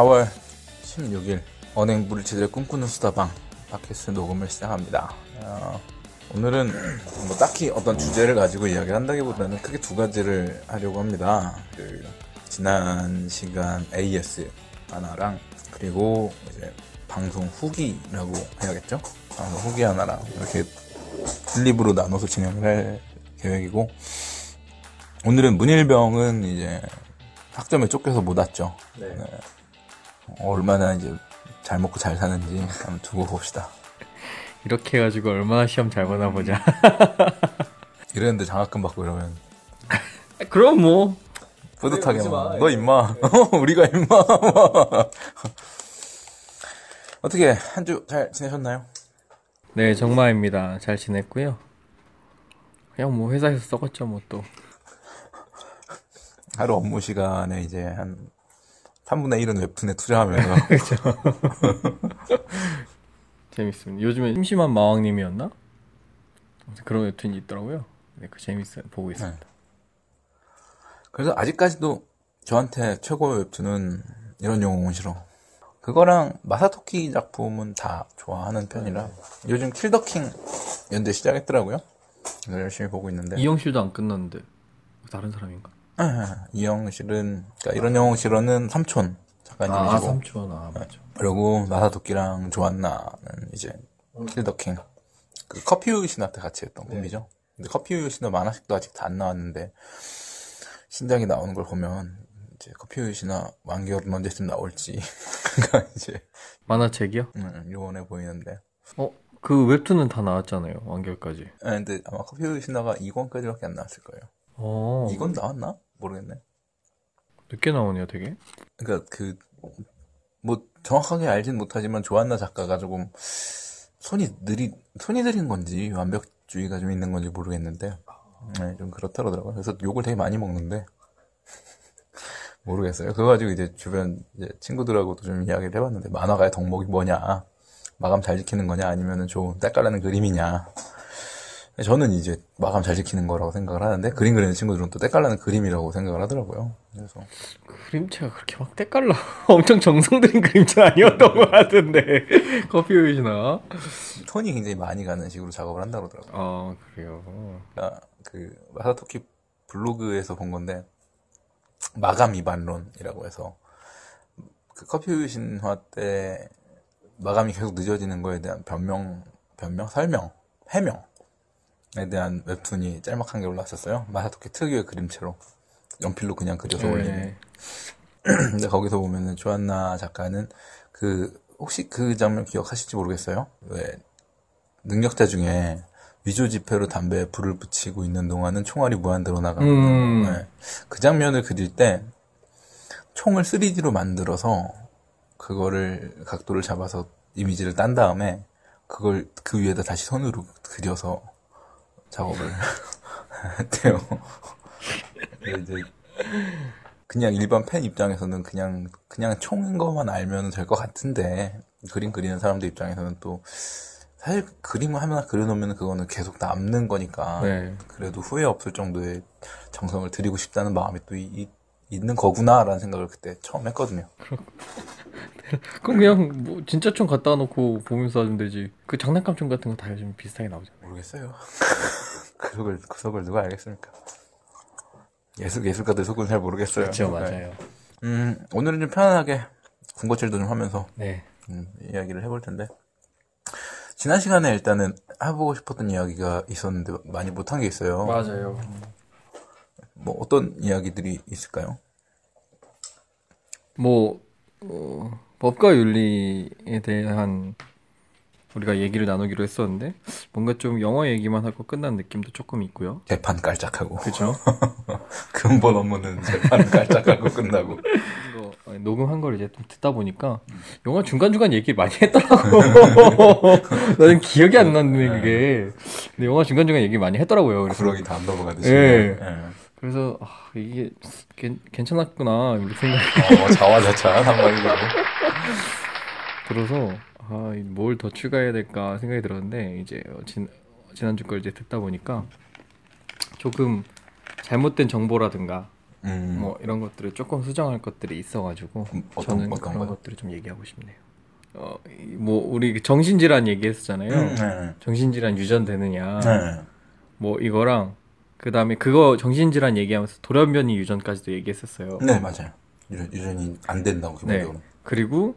4월 16일 언행 물질을 꿈꾸는 수다방 팟캐스트 녹음을 시작합니다. 어, 오늘은 뭐 딱히 어떤 주제를 가지고 이야기를 한다기보다는 크게 두 가지를 하려고 합니다. 그 지난 시간 AS 하나랑 그리고 이제 방송 후기라고 해야겠죠? 방송 후기 하나랑 이렇게 슬립으로 나눠서 진행을 할 계획이고 오늘은 문일병은 이제 학점에 쫓겨서 못 왔죠. 네. 어, 얼마나 이제 잘 먹고 잘 사는지 한번 두고 봅시다. 이렇게 해가지고 얼마나 시험 잘 보나 보자. 이랬는데 장학금 받고 이러면 그럼 뭐 뿌듯하게. 막, 너 임마 우리가 임마 어떻게 한 주 잘 지내셨나요? 네, 정마입니다. 잘 지냈고요. 그냥 뭐 회사에서 썩었죠, 뭐 또. 하루 업무 시간에 이제 한 3분의 1은 웹툰에 투자하면서 재밌습니다. 요즘에 심심한 마왕님이었나? 아무튼 그런 웹툰이 있더라고요. 네, 그 재밌어요. 보고 있습니다. 그래서 아직까지도 저한테 최고의 웹툰은 이런 영웅은 싫어. 그거랑 마사토키 작품은 다 좋아하는 편이라 요즘 킬더킹 연재 시작했더라고요. 열심히 보고 있는데 이영실도 안 끝났는데 다른 사람인가? 이영실은 그러니까 이런 영웅 실어는 삼촌 아, 작가님이시고 삼촌, 아 맞죠. 그리고 마사토끼랑 조안나는 이제 킬더킹 그 커피 우유 신한테 같이 했던 꿈이죠. 근데 커피 우유 신화 만화식도 아직 다 안 나왔는데 신작이 나오는 걸 보면 이제 커피 우유 신화 완결은 언제쯤 나올지 그가 이제 만화책이요? 음, 요원해 보이는데 어, 그 웹툰은 다 나왔잖아요. 완결까지. 아, 근데 아마 커피 우유 신화가 2권까지밖에 안 나왔을 거예요. 어, 2권 나왔나? 모르겠네. 늦게 나오네요, 되게. 그러니까 그 뭐 정확하게 알진 못하지만 조안나 작가가 조금 손이 느리 손이 느린 건지 완벽주의가 좀 있는 건지 모르겠는데 네, 좀 그렇더라고요. 그래서 욕을 되게 많이 먹는데 모르겠어요. 그거 가지고 이제 주변 이제 친구들하고도 좀 이야기를 해봤는데 만화가의 덕목이 뭐냐 마감 잘 지키는 거냐 아니면은 좋은 때깔나는 그림이냐 저는 이제 마감 잘 지키는 거라고 생각을 하는데 그림 그리는 친구들은 또 때깔나는 그림이라고 생각을 하더라고요. 그래서 그림체가 그렇게 막 때깔나. 엄청 정성 들인 그림체 아니었던 것 같은데. 커피 우유시나? 톤이 굉장히 많이 가는 식으로 작업을 한다고 그러더라고요. 아, 그래요. 그러니까 그 마사토키 블로그에서 본 건데 마감 위반론이라고 해서 그 커피 우유 신화 때 마감이 계속 늦어지는 거에 대한 변명, 변명, 설명, 해명에 대한 웹툰이 짤막한 게 올라왔었어요. 마사토키 특유의 그림체로 연필로 그냥 그려서 올리는. 네. 근데 거기서 보면은 조안나 작가는 그 혹시 그 장면 기억하실지 모르겠어요. 왜 능력자 중에 위조 지폐로 담배에 불을 붙이고 있는 동안은 총알이 무한대로 나가는 음. 네. 그 장면을 그릴 때 총을 3D로 만들어서 그거를 각도를 잡아서 이미지를 딴 다음에 그걸 그 위에다 다시 손으로 그려서 작업을 했대요. 이제 그냥 일반 팬 입장에서는 그냥 그냥 총인 것만 알면 될 것 같은데 그림 그리는 사람들 입장에서는 또 사실 그림을 하나 그려놓으면 그거는 계속 남는 거니까 네. 그래도 후회 없을 정도의 정성을 들이고 싶다는 마음이 또 이- 이- 있는 거구나라는 생각을 그때 처음 했거든요. 그럼 그냥 뭐 진짜 총 갖다 놓고 보면서 하면 되지. 그 장난감 총 같은 거 다 요즘 비슷하게 나오잖아. 모르겠어요. 그 속을 그 속을 누가 알겠습니까? 예술 예술가들 속은 잘 모르겠어요. 그렇죠, 네. 맞아요. 음 오늘은 좀 편안하게 군것질도 좀 하면서 네. 음, 이야기를 해볼 텐데 지난 시간에 일단은 해보고 싶었던 이야기가 있었는데 많이 못한 게 있어요. 맞아요. 뭐 어떤 이야기들이 있을까요? 뭐 어, 법과 윤리에 대한 우리가 얘기를 나누기로 했었는데 뭔가 좀 영어 얘기만 하고 끝난 느낌도 조금 있고요. 재판 깔짝하고 그렇죠? 근본 업무는 재판 깔짝하고 끝나고 녹음한 걸 이제 좀 듣다 보니까 영화 중간중간 얘기 많이 했더라고. 나는 기억이 안 그게. 근데 영화 중간중간 얘기 많이 했더라고요. 그래서 구렁이 다안 넘어가듯이. 예. 예. 그래서 아, 이게 괜, 괜찮았구나 이렇게 생각이 어, 자화자찬 한마디로. 들어서 아, 뭘 더 추가해야 될까 생각이 들었는데 이제 어, 진, 지난주 걸 이제 듣다 보니까 조금 잘못된 정보라든가 음, 뭐 이런 것들을 조금 수정할 것들이 있어가지고 음, 어떤- 저는 어떤 그런 거요? 것들을 좀 얘기하고 싶네요. 어, 이- 뭐 우리 정신질환 얘기했었잖아요. 음, 네. 정신질환 유전되느냐, 네. 뭐 이거랑 그 다음에 그거 정신질환 얘기하면서 돌연변이 유전까지도 얘기했었어요. 네, 맞아요. 유전, 유전이 안 된다고 네. 기본적으로. 그리고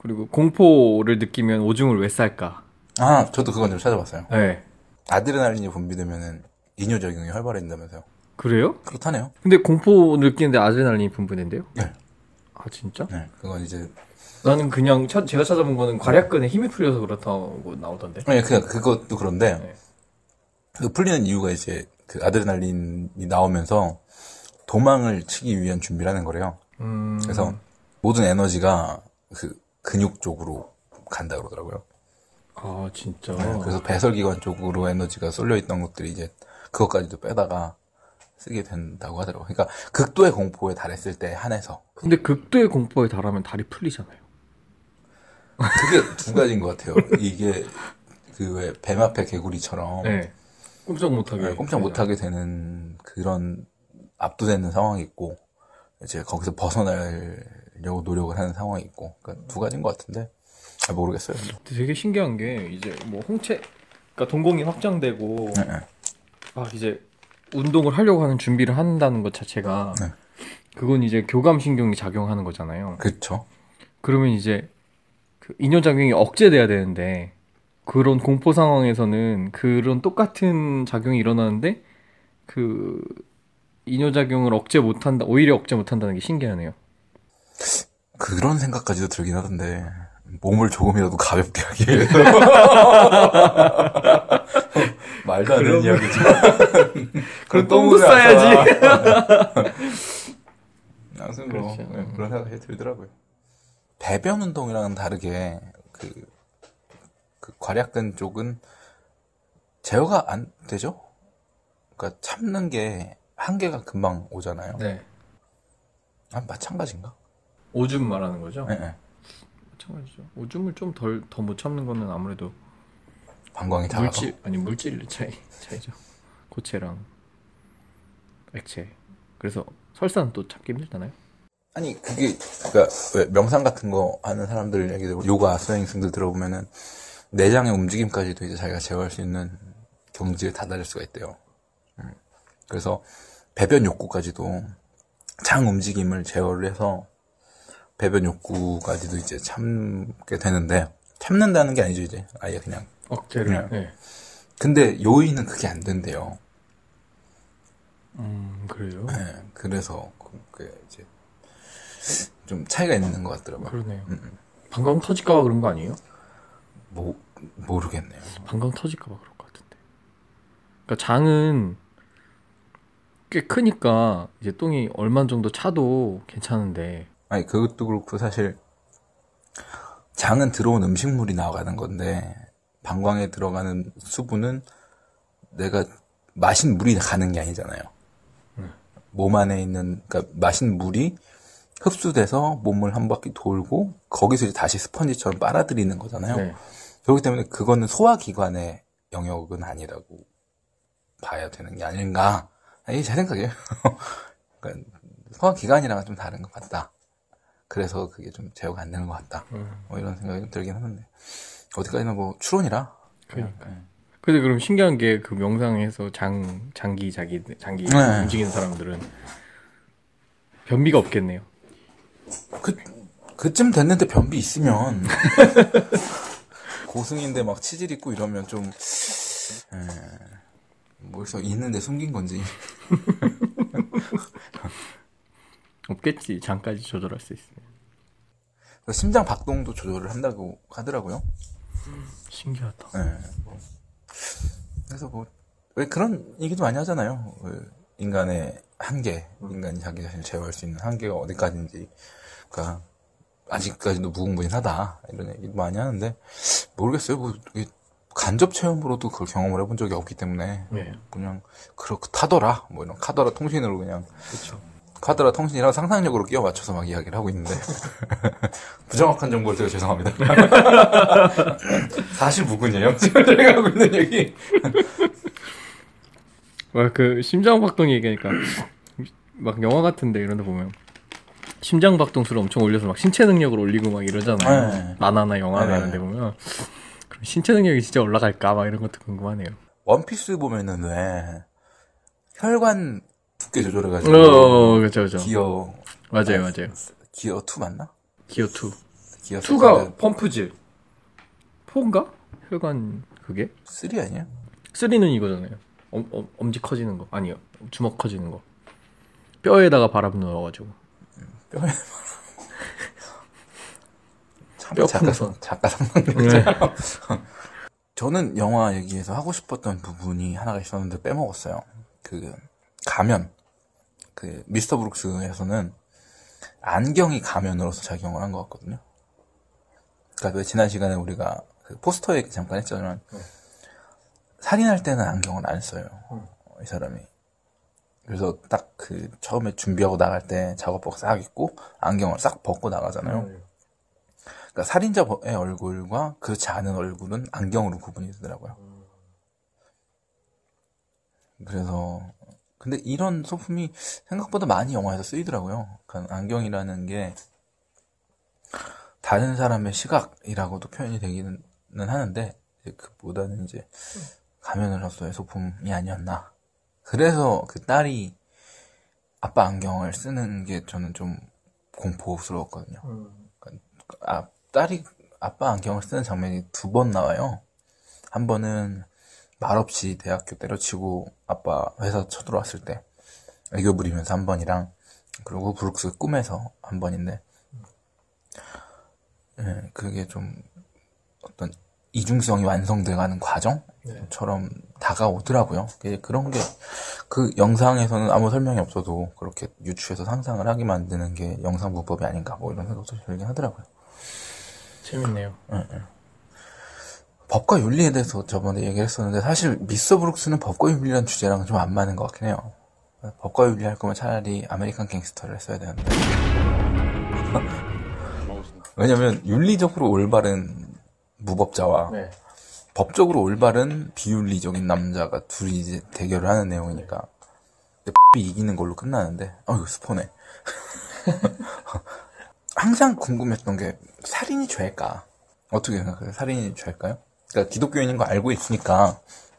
그리고 공포를 느끼면 오줌을 왜 쌀까? 아, 저도 그건 좀 찾아봤어요. 네. 아드레날린이 분비되면은 이뇨작용이 활발해진다면서요. 그래요? 그렇다네요. 근데 공포 느끼는데 아드레날린이 분비된대요? 네. 아 진짜? 네, 그건 이제 나는 그냥 차- 제가 찾아본 거는 괄약근에 힘이 풀려서 그렇다고 나오던데. 네, 그 그것도 그런데 네. 그 풀리는 이유가 이제 그 아드레날린이 나오면서 도망을 치기 위한 준비를 하는 거래요. 음. 그래서 모든 에너지가 그 근육 쪽으로 간다 그러더라고요. 아 진짜. 네, 그래서 배설기관 쪽으로 에너지가 쏠려 있던 것들이 이제 그것까지도 빼다가 쓰게 된다고 하더라고요. 그러니까 극도의 공포에 달했을 때 한해서 근데 극도의 공포에 달하면 다리 풀리잖아요. 그게 두 가지인 것 같아요. 이게 그 왜 뱀 앞에 개구리처럼 네. 꼼짝 못하게. 네, 꼼짝 못하게 되는 그런 압도되는 상황이 있고 이제 거기서 벗어나려고 노력을 하는 상황이 있고 그러니까 두 가지인 것 같은데 잘 모르겠어요. 되게 신기한 게 이제 뭐 홍채, 그러니까 동공이 확장되고 네, 네. 막 이제 운동을 하려고 하는 준비를 한다는 것 자체가 네. 그건 이제 교감 신경이 작용하는 거잖아요. 그렇죠. 그러면 이제 그 이뇨작용이 억제돼야 되는데 그런 공포 상황에서는 그런 똑같은 작용이 일어나는데 그 이뇨작용을 억제 못한다 오히려 억제 못한다는 게 신기하네요. 그런 생각까지도 들긴 하던데 몸을 조금이라도 가볍게 하기 위해서 말도 안 되는 그럼- 이야기지만 그럼 똥도 싸야지. 아무튼 뭐 그렇죠. 네, 그런 생각이 들더라고요. 배변 운동이랑은 다르게 그, 그 괄약근 쪽은 제어가 안 되죠? 그러니까 참는 게 한계가 금방 오잖아요. 네. 아, 마찬가지인가? 오줌 말하는 거죠? 네, 네. 마찬가지죠. 오줌을 좀 덜 더 못 참는 거는 아무래도 방광이 작아서. 물질 아니 물질 차이 차이죠. 고체랑 액체. 그래서 설사는 또 참기 힘들잖아요. 아니 그게 그러니까 왜 명상 같은 거 하는 사람들 얘기들 요가 수행승들 들어보면은 내장의 움직임까지도 이제 자기가 제어할 수 있는 경지에 다다를 수가 있대요. 음. 그래서 배변 욕구까지도 장 움직임을 제어를 해서 배변 욕구까지도 이제 참게 되는데 참는다는 게 아니죠 이제 아예 그냥 억제를. 네. 네. 근데 요인은 그게 안 된대요. 음 그래요. 네, 그래서 그게 이제 좀 차이가 있는 것 같더라고요. 그러네요. 방광 터질까봐 그런 거 아니에요? 모, 모르겠네요. 방광 터질까봐 그럴 것 같은데. 그러니까 장은 꽤 크니까 이제 똥이 얼마 정도 차도 괜찮은데. 아니 그것도 그렇고 사실 장은 들어온 음식물이 나가는 건데 방광에 들어가는 수분은 내가 마신 물이 가는 게 아니잖아요. 몸 안에 있는 그러니까 마신 물이 흡수돼서 몸을 한 바퀴 돌고 거기서 이제 다시 스펀지처럼 빨아들이는 거잖아요. 네. 그렇기 때문에 그거는 소화기관의 영역은 아니라고 봐야 되는 게 아닌가. 이게 제 생각이에요. 그러니까 소화기관이랑은 좀 다른 것 같다. 그래서 그게 좀 제어가 안 되는 것 같다. 음. 뭐 이런 생각이 좀 들긴 하는데. 어디까지나 뭐 추론이라. 그러니까. 근데 그럼 신기한 게 그 명상에서 장 장기 자기 장기 네. 움직이는 사람들은 변비가 없겠네요. 그, 그쯤 됐는데 변비 있으면. 고승인데 막 치질 있고 이러면 좀, 에, 뭐서 있는데 숨긴 건지. 없겠지. 장까지 조절할 수 있으면. 심장 박동도 조절을 한다고 하더라고요. 신기하다. 예, 뭐. 그래서 뭐, 왜 그런 얘기도 많이 하잖아요. 그 인간의 한계, 인간이 자기 자신을 제어할 수 있는 한계가 어디까지인지. 그니까, 아직까지도 무궁무진하다. 이런 얘기도 많이 하는데, 모르겠어요. 뭐, 이게 간접 체험으로도 그걸 경험을 해본 적이 없기 때문에, 네. 그냥, 그렇다더라. 뭐 이런 카더라 통신으로 그냥, 그렇죠. 카더라 통신이랑 상상력으로 끼워 맞춰서 막 이야기를 하고 있는데, 부정확한 정보를 제가 죄송합니다. 사실 무근이에요. 지금 저희가 하고 있는 얘기. 와, 그 심장 박동 얘기하니까 막 영화 같은데 이런 데 보면 심장 박동수를 엄청 올려서 막 신체 능력을 올리고 막 이러잖아요. 네. 만화나 영화나 네, 이런 데 보면 그럼 신체 능력이 진짜 올라갈까 막 이런 것도 궁금하네요. 원피스 보면은 왜 혈관 두께 조절해가지고 어, 그렇죠, 그렇죠. 기어 맞아요, 맞아요. 기어 2 맞나? 기어 2. 기어 2가 펌프즈. 4인가? 혈관 그게? 3 아니야? 3는 이거잖아요. 엄, 엄, 엄지 커지는 거. 아니요. 주먹 커지는 거. 뼈에다가 바람 넣어가지고. 뼈에 참뼈 작가 풍선. 작가 상상력이잖아요. 저는 영화 얘기에서 하고 싶었던 부분이 하나가 있었는데 빼먹었어요. 그 가면 그 미스터 브룩스에서는 안경이 가면으로서 작용을 한 것 같거든요. 그러니까 왜 지난 시간에 우리가 그 포스터 얘기 잠깐 했잖아요. 살인할 때는 안경을 안 써요. 이 사람이. 그래서 딱 그 처음에 준비하고 나갈 때 작업복 싹 입고 안경을 싹 벗고 나가잖아요. 그러니까 살인자의 얼굴과 그렇지 않은 얼굴은 안경으로 구분이 되더라고요. 그래서 근데 이런 소품이 생각보다 많이 영화에서 쓰이더라고요. 그러니까 안경이라는 게 다른 사람의 시각이라고도 표현이 되기는 하는데 그보다는 이제 가면으로서의 소품이 아니었나. 그래서 그 딸이 아빠 안경을 쓰는 게 저는 좀 공포스러웠거든요. 아, 딸이 아빠 안경을 쓰는 장면이 두 번 나와요. 한 번은 말없이 대학교 때려치고 아빠 회사 쳐들어왔을 때 애교 부리면서 한 번이랑 그리고 브룩스 꿈에서 한 번인데 예, 그게 좀 어떤 이중성이 완성돼가는 과정 처럼 다가오더라고요. 그- 그런 게 그 영상에서는 아무 설명이 없어도 그렇게 유추해서 상상을 하게 만드는 게 영상 문법이 아닌가 뭐 이런 생각도 들긴 하더라고요. 재밌네요. 법과 윤리에 대해서 저번에 얘기를 했었는데 사실 미스터 브룩스는 법과 윤리라는 주제랑은 좀 안 맞는 것 같긴 해요. 법과 윤리 할 거면 차라리 아메리칸 갱스터를 했어야 되는데. 왜냐면 윤리적으로 올바른 무법자와 네. 법적으로 올바른 비윤리적인 남자가 둘이 이제 대결을 하는 내용이니까. 근데 이 이기는 걸로 끝나는데. 어 이거 스포네. 항상 궁금했던 게 살인이 죄일까? 어떻게 생각해요? 살인이 죄일까요? 그러니까 기독교인인 거 알고 있으니까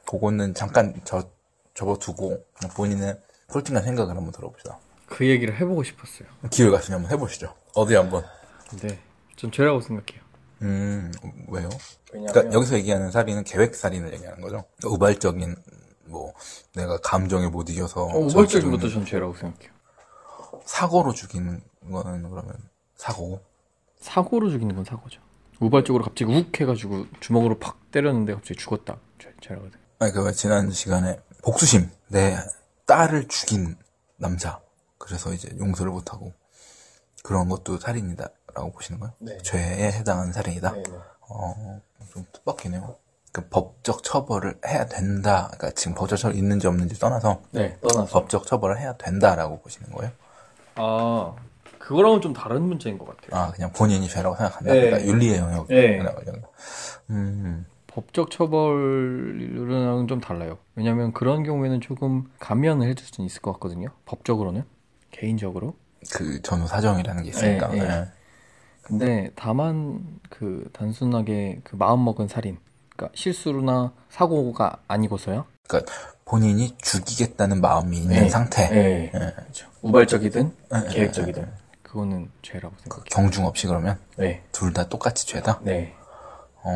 그거는 잠깐 저 접어두고 본인의 솔직한 생각을 한번 들어봅시다. 그 얘기를 해보고 싶었어요. 기회가 있으면 한번 해보시죠. 어디 한번? 근데 전 죄라고 생각해요. 음 왜요? 왜냐면 그러니까 여기서 얘기하는 살인은 계획 살인을 얘기하는 거죠. 그러니까 우발적인 뭐 내가 감정에 못 이겨서 어, 우발적인 것도 전 죄라고 생각해요. 사고로 죽이는 거는 그러면 사고. 사고로 죽이는 건 사고죠. 우발적으로 갑자기 욱 해가지고 주먹으로 팍 때렸는데 갑자기 죽었다. 죄, 죄라고 생각해요. 아니 그 지난 시간에 복수심 내 딸을 죽인 남자 그래서 이제 용서를 못하고 그런 것도 살인이다라고 보시는 거예요? 네. 죄에 해당하는 살인이다. 어, 좀 뜻밖이네요. 그 법적 처벌을 해야 된다. 그러니까 지금 법적 처벌 있는지 없는지 떠나서 네, 떠나서. 법적 처벌을 해야 된다라고 보시는 거예요? 아, 그거랑은 좀 다른 문제인 것 같아요. 아, 그냥 본인이 죄라고 생각한다. 네. 그러니까 윤리의 영역. 네. 음, 법적 처벌이랑은 좀 달라요. 왜냐면 그런 경우에는 조금 감면을 해줄 수는 있을 것 같거든요. 법적으로는. 개인적으로. 그 전후 사정이라는 게 있으니까. 네, 네. 네. 근데 다만 그 단순하게 그 마음먹은 살인. 그러니까 실수나 사고가 아니고서요. 그러니까 본인이 죽이겠다는 마음이 있는 네. 상태. 네. 그렇죠. 우발적이든 네, 계획적이든 그거는 죄라고 그 생각해요. 경중 없이 그러면 네. 둘 다 똑같이 죄다. 네. 어.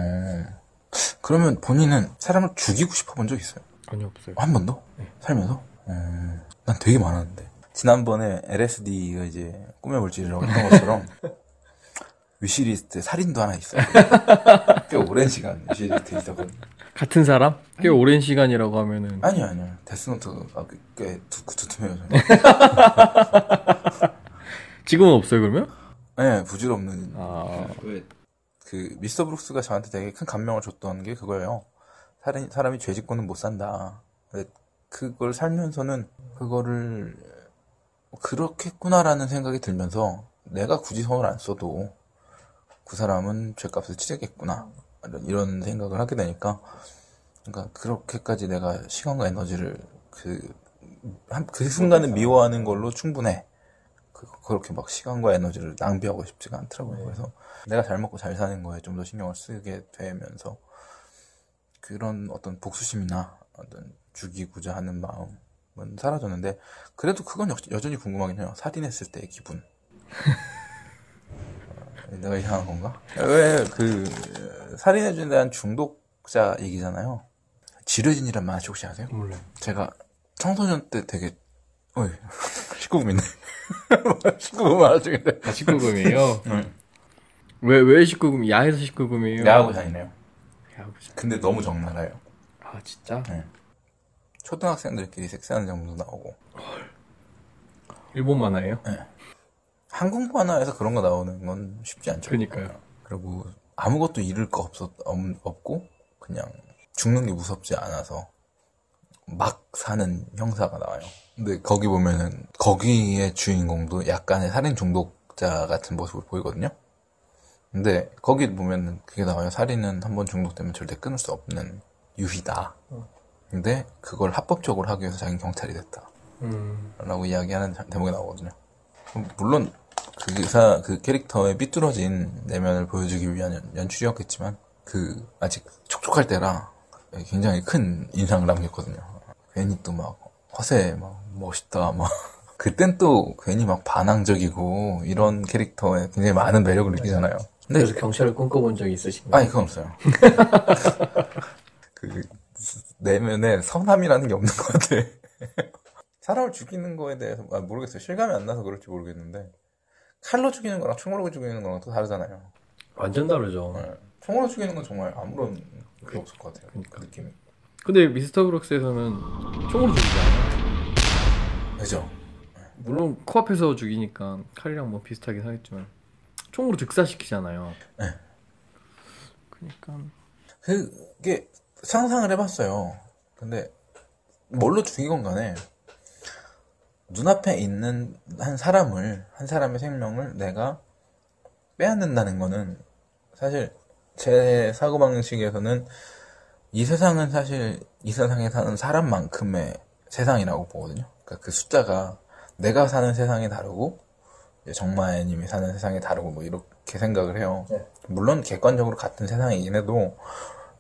그러면 본인은 사람을 죽이고 싶어 본 적 있어요? 전혀 없어요. 한 번도? 살면서? 어, 난 되게 많았는데. 지난번에 LSD가 이제 꿈의 물질이라고 했던 것처럼 wish list에 살인도 하나 있어요. 꽤 오랜 시간 wish list에 있었거든요. 같은 사람? 꽤 오랜 시간이라고 하면은 아니요, 아니요. 데스노트가 꽤- 꽤 두, 두툼해요, 저는. 지금은 없어요 그러면? 네, 부질없는. 아, 왜, 그, 미스터 브룩스가 저한테 되게 큰 감명을 줬던 게 그거예요. 사람, 사람이 죄 짓고는 못 산다. 근데 그걸 살면서는 그거를 그렇겠구나라는 생각이 들면서 내가 굳이 손을 안 써도 그 사람은 죄값을 치르겠구나. 이런- 생각을 하게 되니까 그러니까 그렇게까지 내가 시간과 에너지를 그 한- 그 순간을 미워하는 걸로 충분해. 그, 그렇게 막 시간과 에너지를 낭비하고 싶지가 않더라고요. 그래서 내가 잘 먹고 잘 사는 거에 좀 더 신경을 쓰게 되면서 그런 어떤 복수심이나 어떤 죽이고자 하는 마음은 사라졌는데 그래도 그건 여, 여전히 궁금하긴 해요. 살인했을 때의 기분. 어, 내가 이상한 건가? 왜 그 살인해준 대한 중독자 얘기잖아요. 지르진이란 만화 혹시 아세요? 몰라요. 제가 청소년 때 되게 어이 19금이네 19금 만화 중인데 아, 19금이에요? 응. 왜, 왜 19금? 야해서 19금이에요? 야하고 다니네요 야구장. 근데 너무 적나라해요 아, 진짜? 초등학생들끼리 섹스하는 장면도 나오고 일본 만화예요? 한국 만화에서 그런 거 나오는 건 쉽지 않죠 그니까요. 그리고 아무것도 잃을 거 없었, 없, 없고 그냥 죽는 게 무섭지 않아서 막 사는 형사가 나와요. 근데 거기 보면은 거기의 주인공도 약간의 살인 중독자 같은 모습을 보이거든요. 근데 거기 보면은 그게 나와요. 살인은 한 번 중독되면 절대 끊을 수 없는 유희다. 근데 그걸 합법적으로 하기 위해서 자기는 경찰이 됐다. 음. 라고 이야기하는 자- 대목이 나오거든요. 물론 그 의사 그 캐릭터의 삐뚤어진 내면을 보여주기 위한 연, 연출이었겠지만 그 아직 촉촉할 때라 굉장히 큰 인상을 남겼거든요. 괜히 또 막 허세 막 멋있다 막 그땐 또 괜히 막 반항적이고 이런 캐릭터에 굉장히 많은 매력을 느끼잖아요. 근데 그래서 경찰을 꿈꿔본 적이 있으신가요? 아니 그건 없어요. 그 내면에 선함이라는 게 없는 것 같아. 사람을 죽이는 거에 대해서 아, 모르겠어요. 실감이 안 나서 그럴지 모르겠는데 칼로 죽이는 거랑 총으로 죽이는 거랑 또 다르잖아요. 완전 다르죠. 네. 총으로 죽이는 건 정말 아무런 게 없을 것 같아요. 그러니까. 그 느낌이. 근데 미스터 브룩스에서는 총으로 죽이지 않아요. 그죠? 물론 코앞에서 죽이니까 칼이랑 뭐 비슷하긴 하겠지만 총으로 즉사시키잖아요. 네. 그러니까 그게 상상을 해봤어요. 근데 뭘로 죽이건 간에 눈앞에 있는 한 사람을 한 사람의 생명을 내가 빼앗는다는 거는 사실 제 사고방식에서는 이 세상은 사실 이 세상에 사는 사람만큼의 세상이라고 보거든요. 그러니까 그 숫자가 내가 사는 세상이 다르고 정마애님이 사는 세상이 다르고 뭐 이렇게 생각을 해요. 네. 물론 객관적으로 같은 세상이긴 해도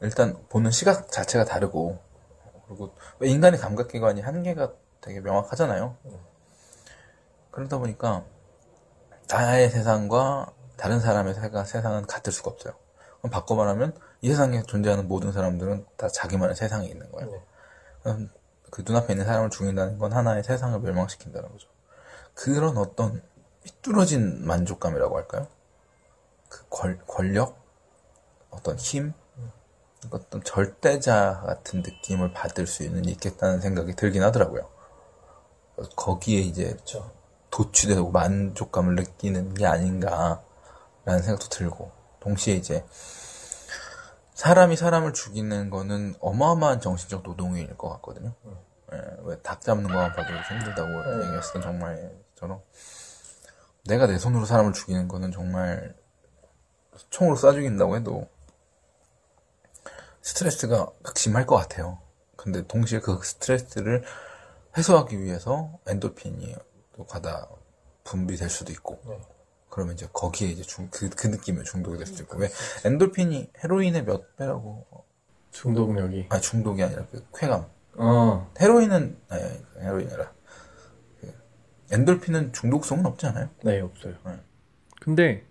일단 보는 시각 자체가 다르고 그리고 왜 인간의 감각기관이 한계가 되게 명확하잖아요. 그러다 보니까 나의 세상과 다른 사람의 세상은 같을 수가 없어요. 그럼 바꿔 말하면 이 세상에 존재하는 모든 사람들은 다 자기만의 세상이 있는 거예요. 네. 그 눈앞에 있는 사람을 죽인다는 건 하나의 세상을 멸망시킨다는 거죠. 그런 어떤 삐뚤어진 만족감이라고 할까요? 그 권, 권력? 어떤 힘? 어떤 절대자 같은 느낌을 받을 수는 있겠다는 생각이 들긴 하더라고요. 거기에 이제 그렇죠. 도취되고 만족감을 느끼는 게 아닌가라는 생각도 들고 동시에 이제 사람이 사람을 죽이는 거는 어마어마한 정신적 노동일 것 같거든요. 예, 왜닭 잡는 거만 봐도 힘들다고 얘기했었던 정말처럼 내가 내 손으로 사람을 죽이는 거는 정말 총으로 쏴 죽인다고 해도 스트레스가 극심할 것 같아요. 근데 동시에 그 스트레스를 해소하기 위해서 엔도핀이 또 가다 분비될 수도 있고 네. 그러면 이제 거기에 이제 중, 그, 그 느낌에 중독이 될 수도 있고 왜 엔돌핀이 헤로인의 몇 배라고 중독력이. 아 중독이 아니라 그 쾌감 어. 헤로인은 아니, 아니 헤로인이 아니라 그 엔돌핀은 중독성은 없지 않아요? 네, 없어요. 네. 근데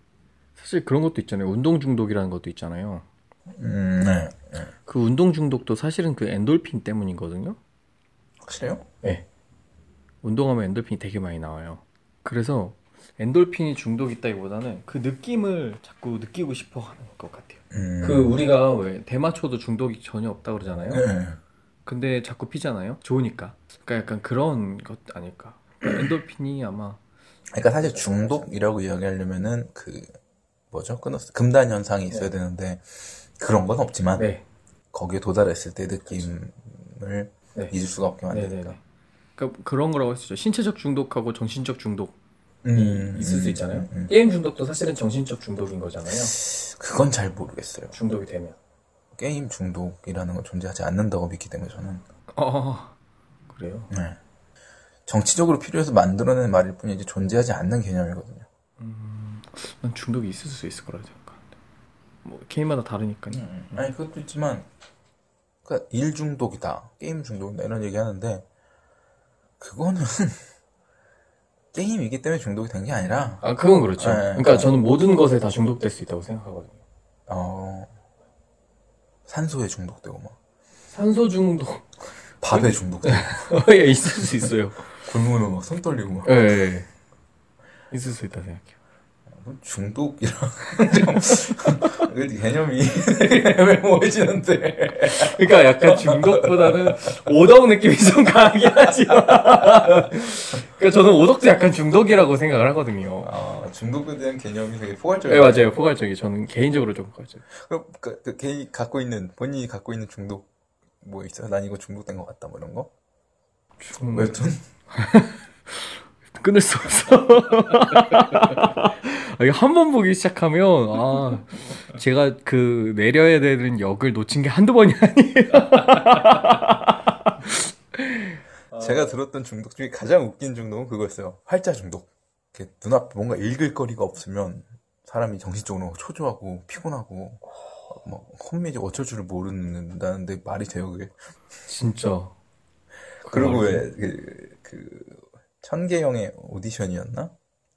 사실 그런 것도 있잖아요. 운동 중독이라는 것도 있잖아요. 음, 네. 네. 그 운동 중독도 사실은 그 엔돌핀 때문이거든요. 확실해요? 네. 운동하면 엔돌핀이 되게 많이 나와요. 그래서 엔돌핀이 중독이 있다기보다는 그 느낌을 자꾸 느끼고 싶어 하는 것 같아요. 음, 그 우리가 왜 대마초도 중독이 전혀 없다 그러잖아요. 네. 근데 자꾸 피잖아요. 좋으니까. 그러니까 약간 그런 것 아닐까. 그러니까 엔돌핀이 아마 그러니까 사실 중독이라고 이야기하려면은 그 뭐죠? 끊었어 금단 현상이 있어야 되는데 그런 건 없지만 네. 거기에 도달했을 때 느낌을 네. 잊을 수가 없게 만드니까. 네네네. 그러니까 그런 거라고 했었죠. 신체적 중독하고 정신적 중독이 음, 있을 수 음, 있잖아요. 음, 음. 게임 중독도 사실은 정신적 중독인 거잖아요. 그건 잘 모르겠어요. 중독이 되면. 게임 중독이라는 건 존재하지 않는다고 믿기 때문에 저는 어, 그래요. 네. 정치적으로 필요해서 만들어낸 말일 뿐이지 존재하지 않는 개념이거든요. 난 중독이 있을 수 있을 거라 생각하는데. 뭐 개인마다 다르니까요. 아니 그것도 있지만 그러니까 일 중독이다, 게임 중독이다 이런 얘기 하는데 그거는 게임이기 때문에 중독이 된 게 아니라 아 그건 그렇죠. 네. 그러니까 저는 모든 것에 다 중독될 수 있다고 생각하거든요. 어 산소에 중독되고 막 산소 중독 밥에 중독되고 예, 있을 수 있어요. 굶으면 막 손 떨리고 막 예, 예. 있을 수 있다 생각해요. 중독이랑 좀그 개념이 애매모호해지는데 그러니까 약간 중독보다는 오덕 느낌이 좀 강하긴 하지만 그러니까 저는 오덕도 약간 중독이라고 생각을 하거든요. 아, 중독에 대한 개념이 되게 포괄적이에요. 네 맞아요 포괄적이 저는 개인적으로 좀 포괄적. 그럼 그, 그 개인이 갖고 있는 본인이 갖고 있는 중독 뭐 있어요? 난 이거 중독된 것 같다 뭐 이런 거? 중... 웹툰? 끊을 수 없어. 아, 이거 한번 보기 시작하면 아 제가 그 내려야 되는 역을 놓친 게 한두 번이 아니에요. 제가 들었던 중독 중에 가장 웃긴 중독은 그거였어요. 활자 중독. 이렇게 눈앞에 뭔가 읽을 거리가 없으면 사람이 정신적으로 초조하고 피곤하고 막 혼미지 어쩔 줄을 모른다는데 말이 돼요 그게. 진짜. 그리고 왜그 그 천계영의 오디션이었나?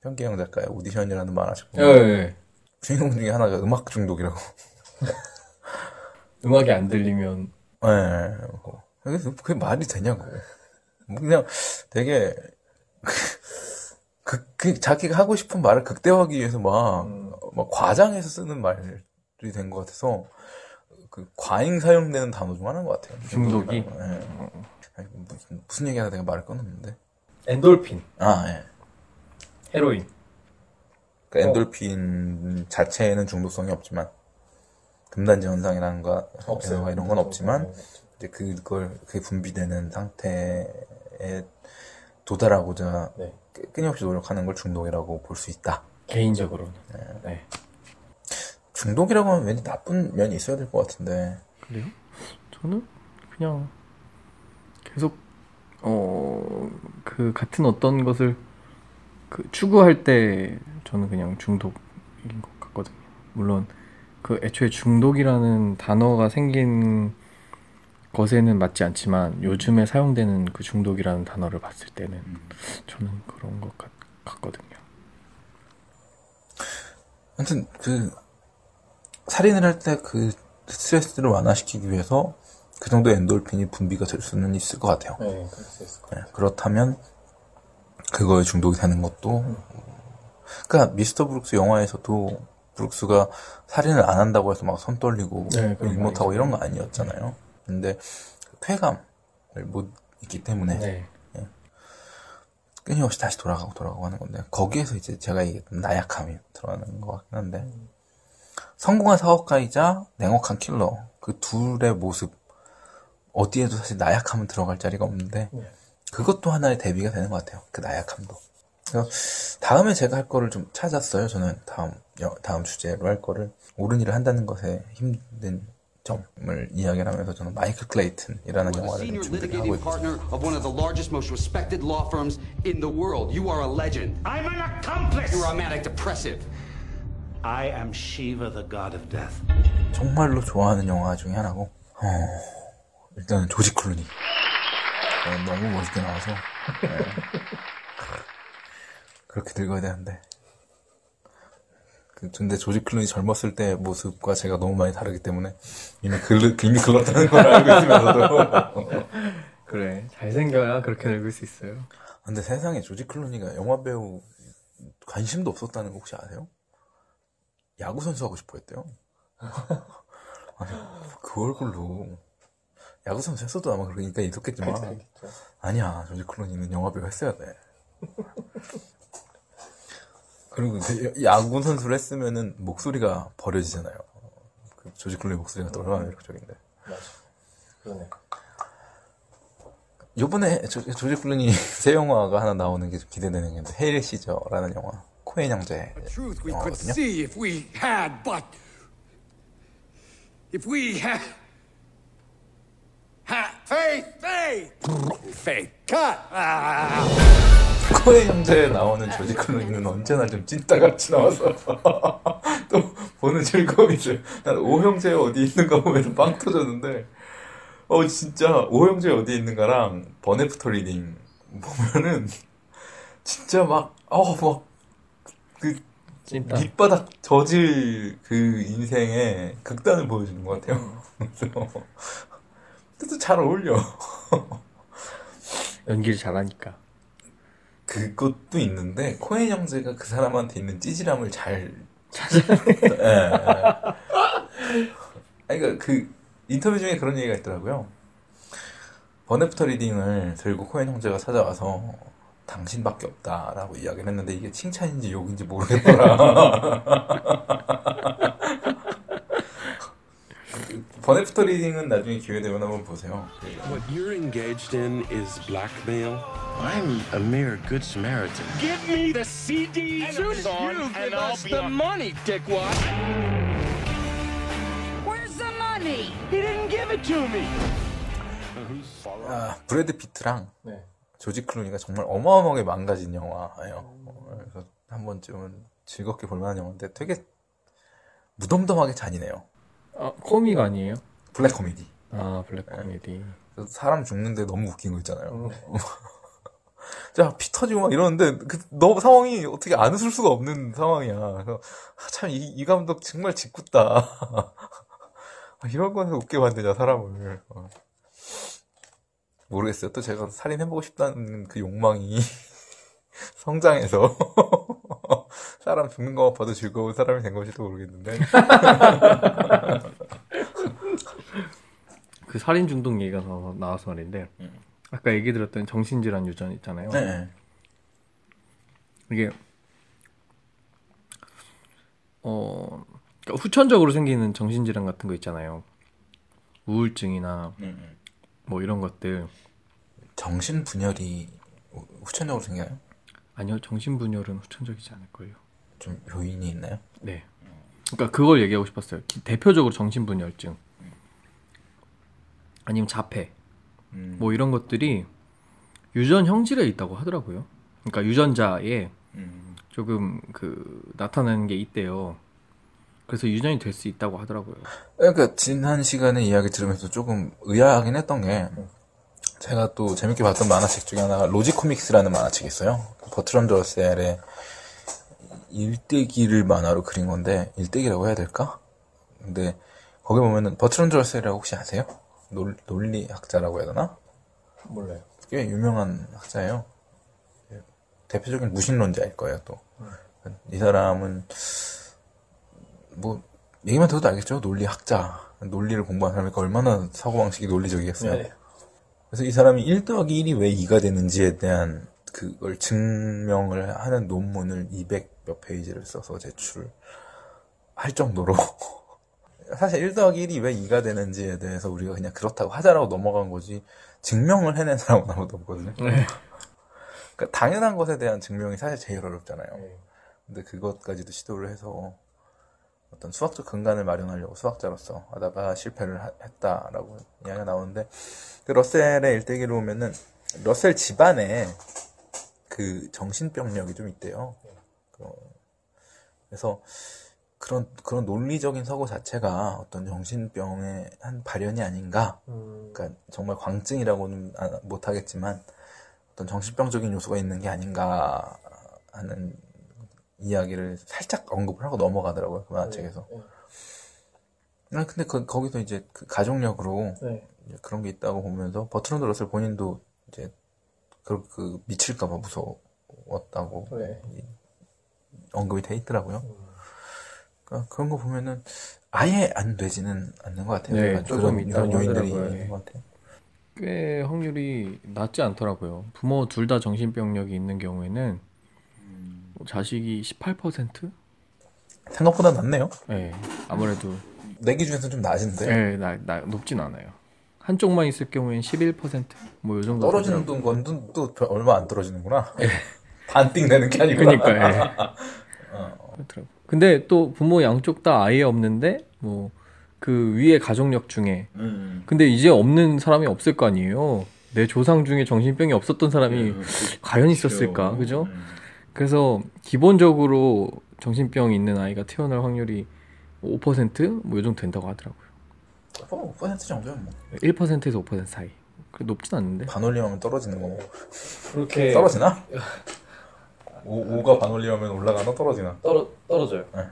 천계영 작가의 오디션이라는 말 하셨고 예, 예. 주인공 중에 하나가 음악 중독이라고. 음악이 안 들리면 예. 그래서 그게 말이 되냐고. 뭐 그냥 되게 그, 그 자기가 하고 싶은 말을 극대화하기 위해서 막, 막 과장해서 쓰는 말이 된 것 같아서 그 과잉 사용되는 단어 중 하나인 것 같아요. 중독이? 예. 무슨, 무슨 얘기하다 내가 말을 끊었는데. 엔돌핀, 아, 예. 헤로인. 그 엔돌핀 자체에는 중독성이 없지만 금단지 현상이라는 거 이런 건 없지만 이제 그걸 그게 분비되는 상태에 도달하고자 네. 끊- 끊임없이 노력하는 걸 중독이라고 볼 수 있다. 개인적으로는. 네. 중독이라고 하면 왠지 나쁜 면이 있어야 될 것 같은데. 그래요? 저는 그냥 계속 어 그 같은 어떤 것을 그 추구할 때 저는 그냥 중독인 것 같거든요. 물론 그 애초에 중독이라는 단어가 생긴 것에는 맞지 않지만 요즘에 사용되는 그 중독이라는 단어를 봤을 때는 저는 그런 것 같, 같거든요. 아무튼 그 살인을 할 때 그 스트레스를 완화시키기 위해서 그 정도 엔돌핀이 분비가 될 수는 있을 것 같아요. 네, 그럴 수 있을 것 네, 그렇다면 그거에 중독이 되는 것도 그러니까 미스터 브룩스 영화에서도 브룩스가 살인을 안 한다고 해서 막 손 떨리고 네, 못하고. 이런 거 아니었잖아요. 근데 그 쾌감을 못 있기 때문에 네. 끊임없이 다시 돌아가고 돌아가고 하는 건데 거기에서 이제 제가 얘기했던 나약함이 들어가는 것 같긴 한데 성공한 사업가이자 냉혹한 킬러 그 둘의 모습 어디에도 사실 나약함은 들어갈 자리가 없는데 네. 그것도 하나의 대비가 되는 것 같아요 그 나약함도 그래서 다음에 제가 할 거를 좀 찾았어요 저는 다음 여- 다음 주제로 할 거를 옳은 일을 한다는 것에 힘든 점을 이야기를 하면서 저는 마이클 클레이튼이라는 영화를 senior 좀 준비를 하고 litigating 있거든요 partner of one of the largest, most respected law firms in the world. You are a legend. I'm an accomplice! You're a manic depressive. I am Shiva, the god of death. 정말로 좋아하는 영화 중에 하나고 어, 일단은 조지 클루니 어, 너무 멋있게 나와서 네. 그렇게 늙어야 되는데 그, 근데 조지 클루니 젊었을 때 모습과 제가 너무 많이 다르기 때문에 이미 글, 이미 글렀다는 걸 알고 있으면서도 그래 잘생겨야 그렇게 늙을 수 있어요. 근데 세상에 조지 클루니가 영화 배우 관심도 없었다는 거 혹시 아세요? 야구 선수 하고 싶어 했대요. 아니, 그 얼굴로 야구 선수 했어도 아마 그러니까 있었겠지만 아니야 조지 클루니는 영화 배우 했어야 돼. 그리고 그 야구 선수를 했으면은 목소리가 버려지잖아요. 그 조지 클루니 목소리가 또 얼마나 매력적인데. 그러네. 요번에 조, 조지 클루니 새 영화가 하나 나오는 게좀 기대되는 게 헤일 시저라는 영화 코엔 형제 truth we could 영화거든요. Had faith faith fake. Cut. Ah. 코에 형제에 나오는 조지 클루니는 언제나 좀 찐따같이 나와서 또 보는 즐거움이 있어요. 난 오형제 어디 있는가 보면서 빵 터졌는데 어 진짜 오형제 어디 있는가랑 버네프터 리딩 보면은 진짜 막 어 막그 찐따. 밑바닥 저질 그 인생의 극단을 보여주는 것 같아요. 그래서 그래도 잘 어울려. 연기를 잘하니까. 그것도 있는데 코엔 형제가 그 사람한테 있는 찌질함을 잘 예, 예. 아니 그러니까 그 인터뷰 중에 그런 얘기가 있더라고요. 버네프터 리딩을 들고 코엔 형제가 찾아와서 당신밖에 없다라고 이야기를 했는데 이게 칭찬인지 욕인지 모르겠더라. 버네프터 리딩은 나중에 기회 되면 한번 보세요. 그 What you're engaged in is blackmail. I'm a mere good Samaritan. Give me the CD and the song, and I'll be the money, dickwad. Where's the money? He didn't give it to me. 아, 브래드 피트랑 네. 조지 클루니가 정말 어마어마하게 망가진 영화예요. 어, 그래서 한 번쯤은 즐겁게 볼만한 영화인데 되게 무덤덤하게 잔인해요. 아, 코믹 아니에요? 블랙 코미디. 아, 블랙 코미디. 그래서 사람 죽는데 너무 웃긴 거 있잖아요. 자, 피 터지고 막 이러는데, 그, 너무 상황이 어떻게 안 웃을 수가 없는 상황이야. 그래서, 아, 참, 이, 이 감독 정말 짓궂다. 아, 이런 거에서 웃게 만드냐, 사람을. 어. 모르겠어요. 또 제가 살인해보고 싶다는 그 욕망이 성장해서 사람 죽는 것만 봐도 즐거운 사람이 된 건지도 모르겠는데. 그 살인 중독 얘기가 나와서, 말인데 아까 얘기 들었던 정신질환 유전 있잖아요. 네. 이게 어 그러니까 후천적으로 생기는 정신질환 같은 거 있잖아요. 우울증이나 음, 뭐 이런 것들 정신 분열이 후천적으로 생겨요? 아니요 정신분열은 후천적이지 않을 거예요. 좀 요인이 있나요? 네. 그러니까 그걸 얘기하고 싶었어요. 기- 대표적으로 정신분열증 아니면 자폐 음. 뭐 이런 것들이 유전 형질에 있다고 하더라고요. 그러니까 유전자에 음. 조금 그 나타나는 게 있대요. 그래서 유전이 될 수 있다고 하더라고요. 그러니까 지난 시간에 이야기 들으면서 조금 의아하긴 했던 게 제가 또 재밌게 봤던 만화책 중에 하나가 로지코믹스라는 만화책이 있어요. 버트런드 러셀의 일대기를 만화로 그린 건데 일대기라고 해야 될까? 근데 거기 보면은 버트런드 러셀이라고 혹시 아세요? 논, 논리학자라고 해야 되나? 몰라요. 꽤 유명한 학자예요. 대표적인 무신론자일 거예요, 또. 이 사람은, 뭐, 얘기만 들어도 알겠죠? 논리학자. 논리를 공부한 사람이니까 얼마나 사고방식이 논리적이겠어요. 그래서 이 사람이 1 더하기 1이 왜 2가 되는지에 대한 그걸 증명을 하는 논문을 200 몇 페이지를 써서 제출할 정도로 사실 1 더하기 1이 왜 2가 되는지에 대해서 우리가 그냥 그렇다고 하자라고 넘어간 거지 증명을 해낸 사람은 아무도 없거든요. 그러니까 당연한 것에 대한 증명이 사실 제일 어렵잖아요. 근데 그것까지도 시도를 해서 어떤 수학적 근간을 마련하려고 수학자로서 하다가 실패를 하- 했다라고 이야기가 나오는데 그 러셀의 일대기를 보면은 러셀 집안에 그 정신병력이 좀 있대요. 그- 그래서 그런 그런 논리적인 사고 자체가 어떤 정신병의 한 발현이 아닌가. 그러니까 정말 광증이라고는 아- 못하겠지만 어떤 정신병적인 요소가 있는 게 아닌가 하는 이야기를 살짝 언급을 하고 넘어가더라고요 그 만화책에서. 아 근데 그, 거기서 이제 그 가족력으로 이제 그런 게 있다고 보면서 버트런드 러셀 본인도 이제 그, 그 미칠까봐 무서웠다고 이- 언급이 돼 있더라고요. 그러니까 그런 거 보면은 아예 안 되지는 않는 것 같아요. 네, 조금 그런 요인들이 하더라고요. 있는 것 같아요. 꽤 확률이 낮지 않더라고요. 부모 둘 다 정신병력이 있는 경우에는 자식이 18%? 생각보다 낮네요. 네, 아무래도 내 기준에서 좀 낮은데 네, 나, 나, 높진 않아요. 한쪽만 있을 경우엔 11%? 뭐 요 정도. 떨어지는 되더라고요. 건또 얼마 안 떨어지는구나. 반띵 내는 게 아니고. 그러니까. 예. 그렇더라고요. 근데 또 부모 양쪽 다 아예 없는데 뭐 그 위에 가족력 중에 음. 근데 이제 없는 사람이 없을 거 아니에요. 내 조상 중에 정신병이 없었던 사람이 과연 있었을까, 그죠? 그래서 기본적으로 정신병 있는 아이가 태어날 확률이 5%뭐 요 정도 된다고 하더라고요. 어, 5% 정도면 뭐 1%에서 5% 사이. 그 높진 않는데. 반올림하면 떨어지는 거고 그렇게 떨어지나? 5, 5가 반올림하면 올라가나 떨어지나? 떨어 떨어져요. 네.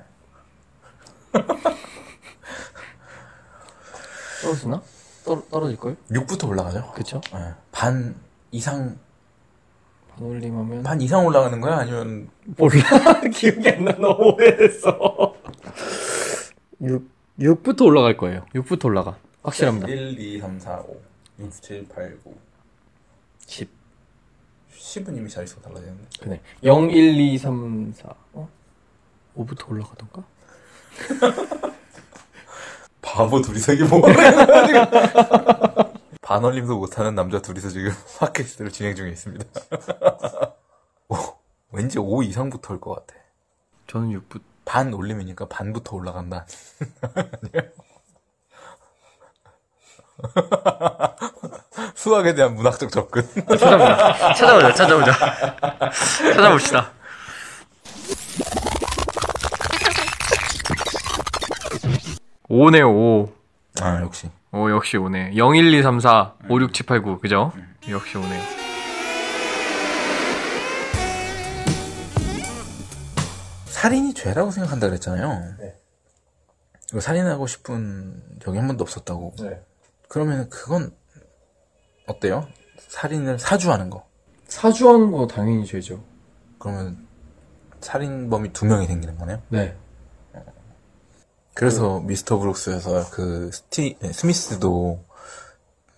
떨어지나? 떨 떨어질 걸? 6부터 올라가죠? 그쵸? 네. 반 이상 반올림하면 반 이상 올라가는 거야? 아니면 몰라. 기억이 안 나 너무 오래됐어. 6 6부터 올라갈 거예요. 6부터 올라가. 확실합니다. 1, 2, 3, 4, 5 6, 7, 8, 9 10 10은 이미 자릿수가 달라지는데. 그네 0 1 2 3 4 어? 5부터 올라가던가? 바보 둘이서 이게 뭐야 반올림도 못하는 남자 둘이서 지금 팟캐스트를 진행 중에 있습니다. 오, 왠지 5 이상부터 올 것 같아. 저는 6부 반 올림이니까 반부터 올라간다. 수학에 대한 문학적 접근. 찾아보자. 찾아보자 찾아보자. 찾아봅시다. 오네 오. 아 역시 오 역시 오네 0 1 2 3 4 5 6 7 8 9 그죠? 역시 오네요 살인이 죄라고 생각한다 그랬잖아요. 이거 살인하고 싶은 적이 한 번도 없었다고. 그러면 그건 어때요? 살인을 사주하는 거. 사주하는 거 당연히 죄죠 그러면 살인범이 두 명이 생기는 거네요. 네 그래서 미스터 브룩스에서 그 스티 네, 스미스도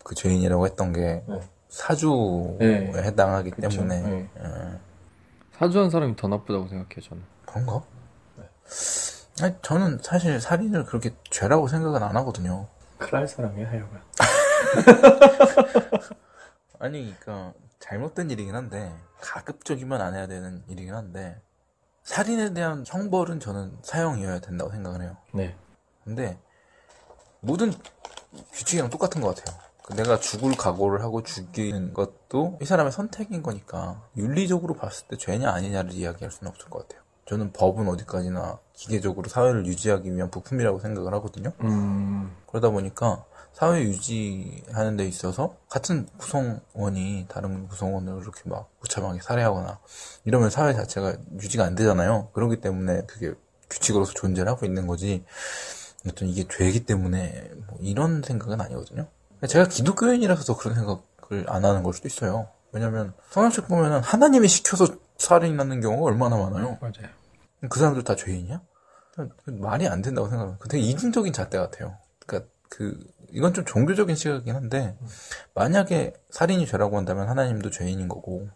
그 죄인이라고 했던 게 네. 사주에 네. 해당하기 그쵸. 때문에 네. 예. 사주한 사람이 더 나쁘다고 생각해요 저는 그런가? 아니, 저는 사실 살인을 그렇게 죄라고 생각은 안 하거든요. 그럴 사람이야 하여간 아니, 그러니까 잘못된 일이긴 한데 가급적이면 안 해야 되는 일이긴 한데 살인에 대한 형벌은 저는 사형이어야 된다고 생각을 해요. 네 근데 모든 규칙이랑 똑같은 것 같아요. 그 내가 죽을 각오를 하고 죽이는 것도 이 사람의 선택인 거니까 윤리적으로 봤을 때 죄냐 아니냐를 이야기할 수는 없을 것 같아요. 저는 법은 어디까지나 기계적으로 사회를 유지하기 위한 부품이라고 생각을 하거든요. 음, 그러다 보니까 사회 유지하는 데 있어서 같은 구성원이 다른 구성원을 그렇게 막 무참하게 살해하거나 이러면 사회 자체가 유지가 안 되잖아요. 그렇기 때문에 그게 규칙으로서 존재를 하고 있는 거지. 어떤 이게 죄이기 때문에 뭐 이런 생각은 아니거든요. 제가 기독교인이라서 더 그런 생각을 안 하는 걸 수도 있어요. 왜냐면 성경책 보면은 하나님이 시켜서 살인하는 경우가 얼마나 많아요. 맞아요 그 사람들 다 죄인이야? 말이 안 된다고 생각해요. 되게 이중적인 잣대 같아요. 그러니까 그 이건 좀 종교적인 시각이긴 한데 만약에 살인이 죄라고 한다면 하나님도 죄인인 거고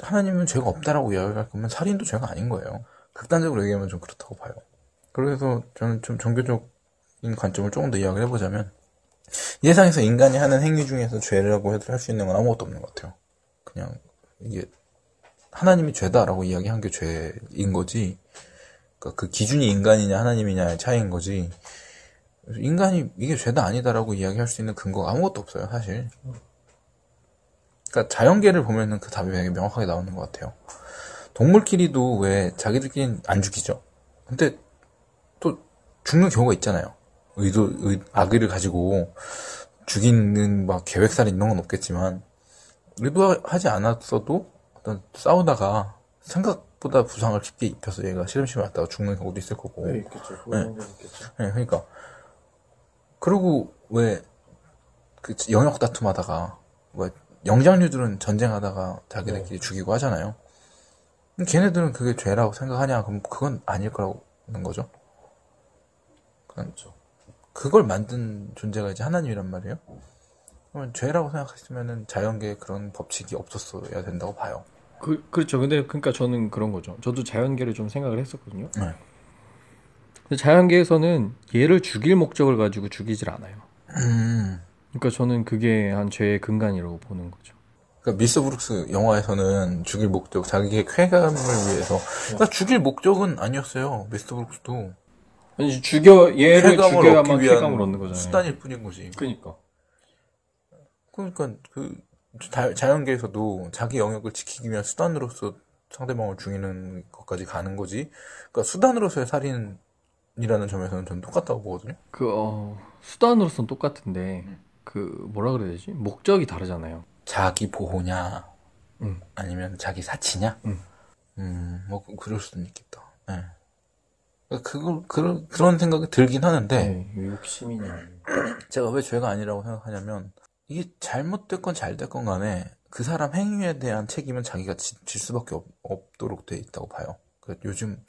하나님은 죄가 없다라고 이야기할 거면 살인도 죄가 아닌 거예요. 극단적으로 얘기하면 좀 그렇다고 봐요. 그래서 저는 좀 종교적인 관점을 조금 더 이야기를 해보자면 이 세상에서 인간이 하는 행위 중에서 죄라고 해도 할 수 있는 건 아무것도 없는 것 같아요. 그냥 이게 하나님이 죄다라고 이야기한 게 죄인 거지. 그러니까 그 기준이 인간이냐 하나님이냐의 차이인 거지. 그래서 인간이 이게 죄다 아니다라고 이야기할 수 있는 근거가 아무것도 없어요, 사실. 그러니까 자연계를 보면은 그 답이 되게 명확하게 나오는 것 같아요. 동물끼리도 왜 자기들끼리는 안 죽이죠. 근데 또 죽는 경우가 있잖아요. 의도, 의, 악의를 가지고 죽이는 막 계획살인 이런 건 없겠지만 의도하지 않았어도 어떤 싸우다가 생각보다 부상을 깊게 입혀서 얘가 시름시름 왔다가 죽는 경우도 있을 거고. 네, 있겠죠 있겠죠. 그러니까 그리고 왜 그 영역 다툼하다가 왜 영장류들은 전쟁하다가 자기들끼리 죽이고 하잖아요. 걔네들은 그게 죄라고 생각하냐? 그럼 그건 아닐 거라는 거죠. 그렇죠. 그걸 만든 존재가 이제 하나님이란 말이에요. 그러면 죄라고 생각했으면은 자연계에 그런 법칙이 없었어야 된다고 봐요. 그, 그렇죠 근데 그러니까 저는 그런 거죠 저도 자연계를 좀 생각을 했었거든요 네. 자연계에서는 얘를 죽일 목적을 가지고 죽이질 않아요 음. 그러니까 저는 그게 한 죄의 근간이라고 보는 거죠 그러니까 미스 브룩스 영화에서는 죽일 목적, 자기의 쾌감을 위해서. 그러니까 죽일 목적은 아니었어요. 미스터 브룩스도 아니 죽여 얘를 죽여야만 쾌감을 얻는 거잖아요 수단일 뿐인 거지. 그러니까 그러니까 그 자, 자연계에서도 자기 영역을 지키기 위한 수단으로서 상대방을 죽이는 것까지 가는 거지. 그러니까 수단으로서의 살인 이라는 점에서는 저는 똑같다고 보거든요. 그 어, 수단으로선 똑같은데 그 뭐라 그래야 되지? 목적이 다르잖아요. 자기 보호냐, 음. 아니면 자기 사치냐? 음. 음, 뭐, 그럴 수도 있겠다. 예. 그러니까 그걸, 그런, 그런 생각이 들긴 하는데, 네, 욕심이냐. 제가 왜 죄가 아니라고 생각하냐면, 이게 잘못됐건 잘됐건 간에, 그 사람 행위에 대한 책임은 자기가 지, 질 수밖에 없, 없도록 돼 있다고 봐요. 그 요즘,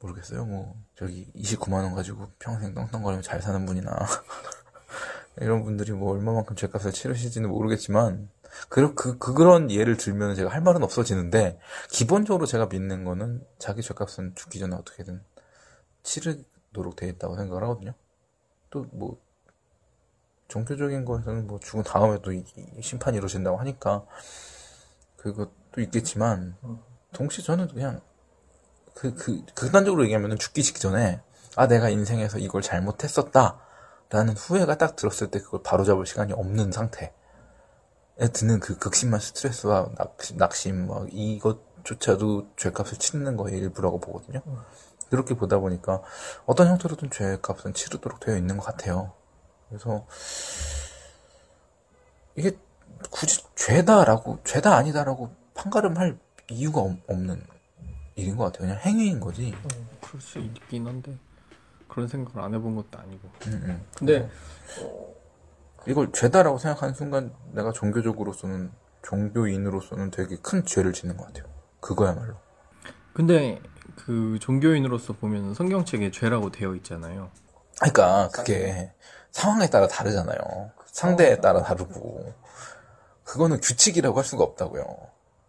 모르겠어요. 뭐, 저기, 29만 원 가지고 평생 떵떵거리며 잘 사는 분이나, 이런 분들이 뭐, 얼마만큼 죄값을 치르실지는 모르겠지만, 그, 그, 그, 그런 예를 들면 제가 할 말은 없어지는데, 기본적으로 제가 믿는 거는 자기 죄값은 죽기 전에 어떻게든 치르도록 돼 있다고 생각을 하거든요. 또 뭐, 종교적인 거에서는 뭐 죽은 다음에도 심판이 이루어진다고 하니까, 그것도 있겠지만, 동시에 저는 그냥, 그, 그, 극단적으로 얘기하면 죽기 직전에, 아, 내가 인생에서 이걸 잘못했었다. 라는 후회가 딱 들었을 때 그걸 바로잡을 시간이 없는 상태. 에 드는 그 극심한 스트레스와 낙심, 낙심 막 이것조차도 죄값을 치르는 거의 일부라고 보거든요. 그렇게 보다 보니까 어떤 형태로든 죄값은 치르도록 되어 있는 것 같아요. 그래서 이게 굳이 죄다라고 죄다 아니다라고 판가름할 이유가 없- 없는 일인 것 같아요. 그냥 행위인 거지. 그럴 수 있긴 한데 그런 생각을 안 해본 것도 아니고. 음, 음. 근데 이걸 죄다라고 생각하는 순간 내가 종교적으로서는 종교인으로서는 되게 큰 죄를 짓는 것 같아요. 그거야말로. 근데 그 종교인으로서 보면 성경책에 죄라고 되어 있잖아요. 그러니까 그게 상황에 따라 다르잖아요. 상대에 따라 다르고 그거는 규칙이라고 할 수가 없다고요.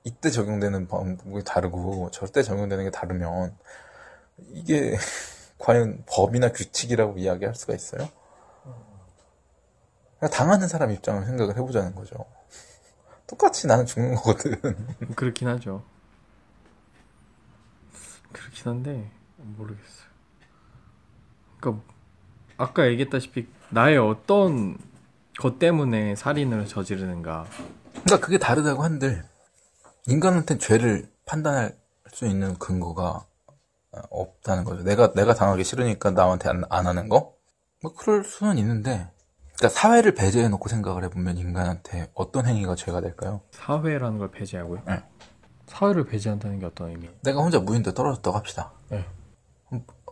이때 적용되는 방법이 다르고 저때 적용되는 게 다르면 이게 과연 법이나 규칙이라고 이야기할 수가 있어요? 당하는 사람 입장을 생각을 해보자는 거죠. 똑같이 나는 죽는 거거든. 그렇긴 하죠. 그렇긴 한데 모르겠어요. 그러니까 아까 얘기했다시피 나의 어떤 것 때문에 살인을 저지르는가. 그러니까 그게 다르다고 한들 인간한테 죄를 판단할 수 있는 근거가 없다는 거죠. 내가 내가 당하기 싫으니까 남한테 안, 안 하는 거? 뭐 그럴 수는 있는데 그러니까 사회를 배제해 놓고 생각을 해보면 인간한테 어떤 행위가 죄가 될까요? 사회라는 걸 배제하고요. 네. 사회를 배제한다는 게 어떤 의미? 내가 혼자 무인도에 떨어졌다고 합시다. 네.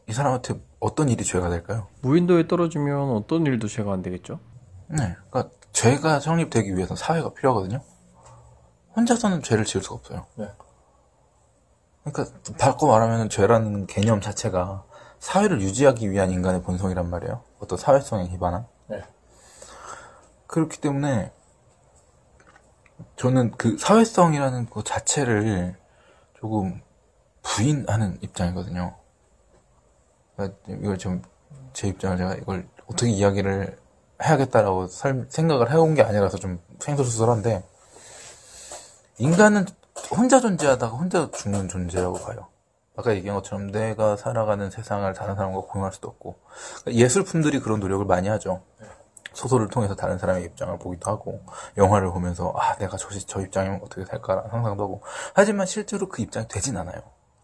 이 사람한테 어떤 일이 죄가 될까요? 무인도에 떨어지면 어떤 일도 죄가 안 되겠죠? 네. 그러니까 죄가 성립되기 위해서 사회가 필요하거든요. 혼자서는 죄를 지을 수가 없어요. 네. 그러니까 바꿔 말하면 죄라는 개념 자체가 사회를 유지하기 위한 인간의 본성이란 말이에요. 어떤 사회성에 기반한. 네. 그렇기 때문에 저는 그 사회성이라는 그 자체를 조금 부인하는 입장이거든요. 그러니까 이걸 좀 제 입장을 제가 이걸 어떻게 이야기를 해야겠다라고 설- 생각을 해온 게 아니라서 좀 생소수설한데 인간은 혼자 존재하다가 혼자 죽는 존재라고 봐요. 아까 얘기한 것처럼 내가 살아가는 세상을 다른 사람과 공유할 수도 없고 그러니까 예술품들이 그런 노력을 많이 하죠. 소설을 통해서 다른 사람의 입장을 보기도 하고 영화를 보면서 아 내가 저, 시- 저 입장이면 어떻게 살까라는 상상도 하고 하지만 실제로 그 입장이 되진 않아요.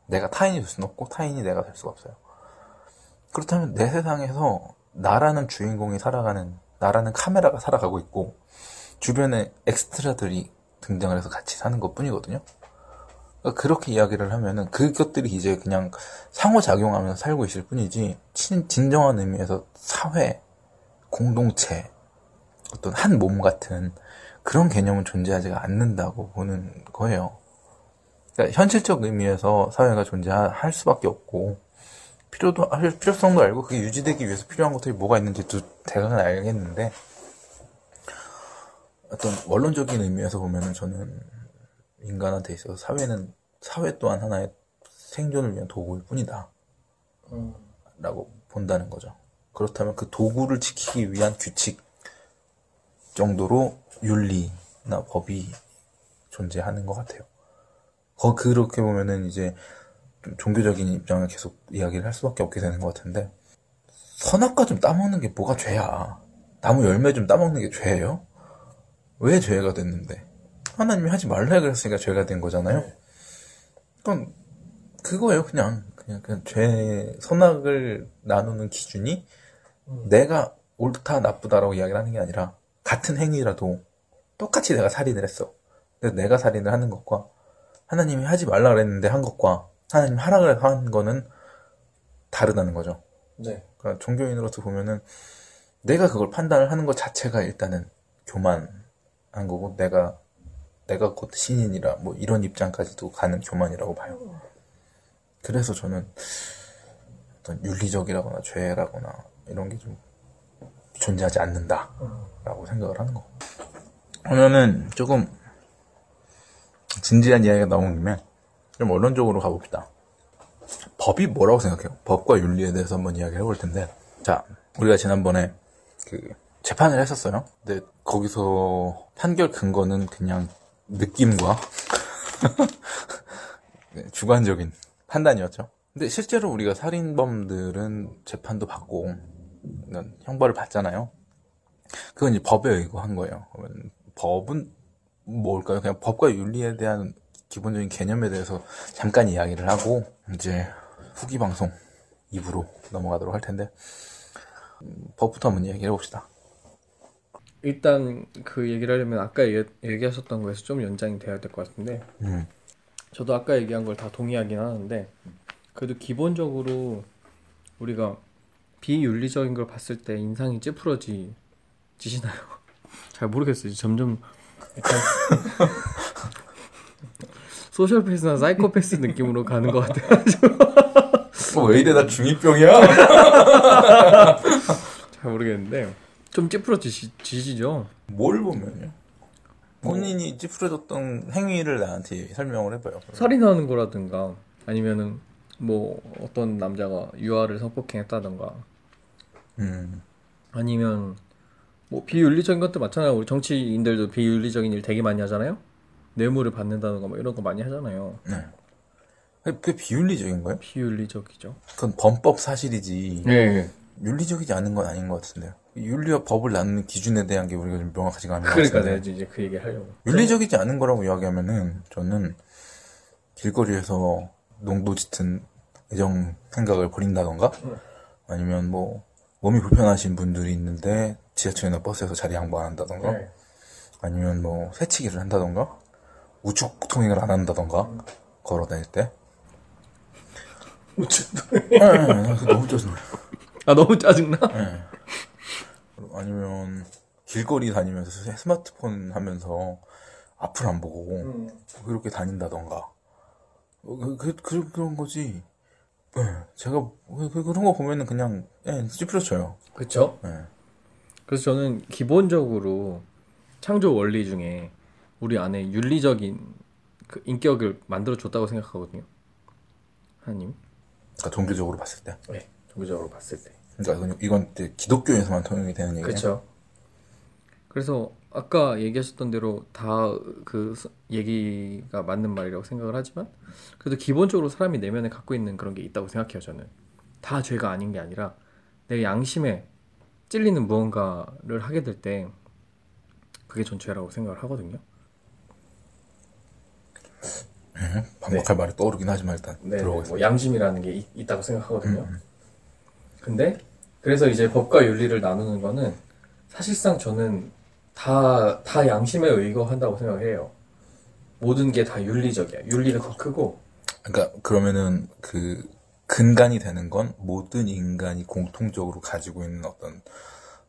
내가 타인이 될 수는 없고 타인이 내가 될 수가 없어요. 그렇다면 내 세상에서 나라는 주인공이 살아가는 나라는 카메라가 살아가고 있고 주변에 엑스트라들이 등장을 해서 같이 사는 것 뿐이거든요. 그러니까 그렇게 이야기를 하면은 그것들이 이제 그냥 상호작용하면서 살고 있을 뿐이지 친- 진정한 의미에서 사회, 공동체, 어떤 한 몸 같은 그런 개념은 존재하지가 않는다고 보는 거예요. 그러니까 현실적 의미에서 사회가 존재할 수밖에 없고 필요도 할 필요성도 알고 그게 유지되기 위해서 필요한 것들이 뭐가 있는지도 대강은 알겠는데 어떤 원론적인 의미에서 보면은 저는 인간한테 있어서 사회는 사회 또한 하나의 생존을 위한 도구일 뿐이다. 라고 본다는 거죠. 그렇다면 그 도구를 지키기 위한 규칙 정도로 윤리나 법이 존재하는 것 같아요. 거 그렇게 보면은 이제 좀 종교적인 입장을 계속 이야기를 할 수밖에 없게 되는 것 같은데 선악과 좀 따먹는 게 뭐가 죄야? 나무 열매 좀 따먹는 게 죄예요? 왜 죄가 됐는데? 하나님이 하지 말라 그랬으니까 죄가 된 거잖아요. 그건 그거예요, 그냥. 그냥, 그냥 죄, 선악을 나누는 기준이 내가 옳다, 나쁘다라고 이야기를 하는 게 아니라 같은 행위라도 똑같이 내가 살인을 했어. 근데 내가 살인을 하는 것과 하나님이 하지 말라 그랬는데 한 것과 하나님 하라 그래 한 거는 다르다는 거죠. 네. 그러니까 종교인으로서 보면은 내가 그걸 판단을 하는 것 자체가 일단은 교만 한 거고 내가 내가 곧 신인이라 뭐 이런 입장까지도 가는 교만이라고 봐요. 그래서 저는 어떤 윤리적이라거나 죄라거나 이런 게 좀 존재하지 않는다라고 생각을 하는 거. 그러면은 조금 진지한 이야기가 나온 김에 좀 언론적으로 가봅시다. 법이 뭐라고 생각해요? 법과 윤리에 대해서 한번 이야기를 해볼 텐데. 자, 우리가 지난번에 그 재판을 했었어요. 근데 거기서 판결 근거는 그냥 느낌과 네, 주관적인 판단이었죠. 근데 실제로 우리가 살인범들은 재판도 받고 형벌을 받잖아요. 그건 이제 법에 의거한 거예요. 법은 뭘까요? 그냥 법과 윤리에 대한 기본적인 개념에 대해서 잠깐 이야기를 하고 이제 후기 방송 2부로 넘어가도록 할 텐데 음, 법부터 한번 이야기해 봅시다. 일단 그 얘기를 하려면 아까 얘기, 얘기 하셨던 거에서 좀 연장이 돼야 될 것 같은데 음. 저도 아까 얘기한 걸 다 동의하긴 하는데 그래도 기본적으로 우리가 비윤리적인 걸 봤을 때 인상이 찌푸러지 지시나요? 잘 모르겠어요. 점점 약간 소셜패스나 사이코패스 느낌으로 가는 것 같아요. 어, 왜 이래 나 중이병이야? 잘 모르겠는데 좀 찌푸러지시죠? 뭘 보면요? 본인이 찌푸려졌던 행위를 나한테 설명을 해봐요. 살인하는 거라든가 아니면은 뭐 어떤 남자가 유아를 성폭행했다든가 음. 아니면 뭐 비윤리적인 것도 많잖아요. 우리 정치인들도 비윤리적인 일 되게 많이 하잖아요. 뇌물을 받는다든가 뭐 이런 거 많이 하잖아요. 네. 그게 비윤리적인 거예요? 비윤리적이죠. 그건 범법 사실이지 네. 윤리적이지 않은 건 아닌 것 같은데요. 윤리와 법을 나누는 기준에 대한 게 우리가 좀 명확하지가 않은 것 그러니까 같은데 내가 이제 그 얘기 하려고. 윤리적이지 않은 거라고 이야기하면은 저는 길거리에서 농도 짙은 애정 생각을 벌인다던가 아니면 뭐 몸이 불편하신 분들이 있는데 지하철이나 버스에서 자리 양보 안 한다던가 네. 아니면 뭐 새치기를 한다던가 우측 통행을 안 한다던가 걸어 다닐 때 우측. 네, 나 그거 너무 짜증나 아 너무 짜증나. 아니면 길거리 다니면서 스마트폰 하면서 앞을 안 보고 그렇게 다닌다던가 어, 그, 그, 그, 그 런 거지 네, 제가 그, 그- 그런 거 보면은 그냥 예, 찌푸려쳐요 그렇죠. 네. 그래서 저는 기본적으로 창조 원리 중에 우리 안에 윤리적인 그 인격을 만들어 줬다고 생각하거든요. 하나님. 그러니까 종교적으로 봤을 때 네. 종교적으로 봤을 때. 그러니까 이건- 기독교에서만 통용이 되는 얘기예요 그렇죠. 그래서 아까 얘기하셨던 대로 다 그 얘기가 맞는 말이라고 생각을 하지만 그래도 기본적으로 사람이 내면에 갖고 있는 그런 게 있다고 생각해요. 저는 다 죄가 아닌 게 아니라 내 양심에 찔리는 무언가를 하게 될 때 그게 전 죄라고 생각을 하거든요. 반박할 말이 떠오르긴 하지만 일단 네, 들어보겠습니다 뭐 양심이라는 게 있, 있다고 생각하거든요. 근데 그래서 이제 법과 윤리를 나누는 거는 사실상 저는 다, 다 양심에 의거한다고 생각해요. 모든 게 다 윤리적이야. 윤리가 더 크고, 그러니까 그러면은 그 근간이 되는 건 모든 인간이 공통적으로 가지고 있는 어떤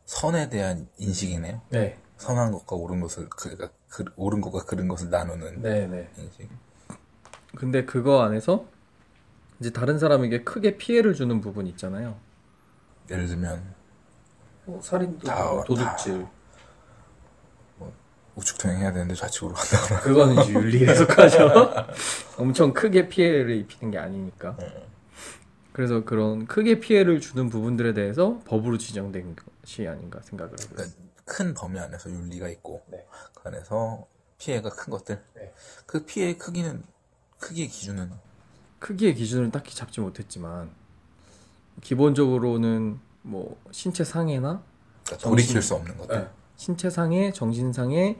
선에 대한 인식이네요. 네, 선한 것과 옳은 것을 그러니까 그, 옳은 것과 그른 것을 나누는 네, 네. 인식. 근데 그거 안에서 이제 다른 사람에게 크게 피해를 주는 부분 있잖아요. 예를 들면 뭐 살인도, 다- 뭐 도둑질. 우측 통행 해야 되는데 좌측으로 간다거나 그거는 이제 윤리에 속하죠. 엄청 크게 피해를 입히는 게 아니니까. 그래서 그런 크게 피해를 주는 부분들에 대해서 법으로 지정된 것이 아닌가 생각을 해요. 그러니까 큰 범위 안에서 윤리가 있고 네. 그 안에서 피해가 큰 것들 네. 그 피해의 크기는 크기의 기준은 크기의 기준을 딱히 잡지 못했지만 기본적으로는 뭐 신체 상해나 그러니까 돌이킬 수 없는 것들 네. 신체 상해, 정신 상해,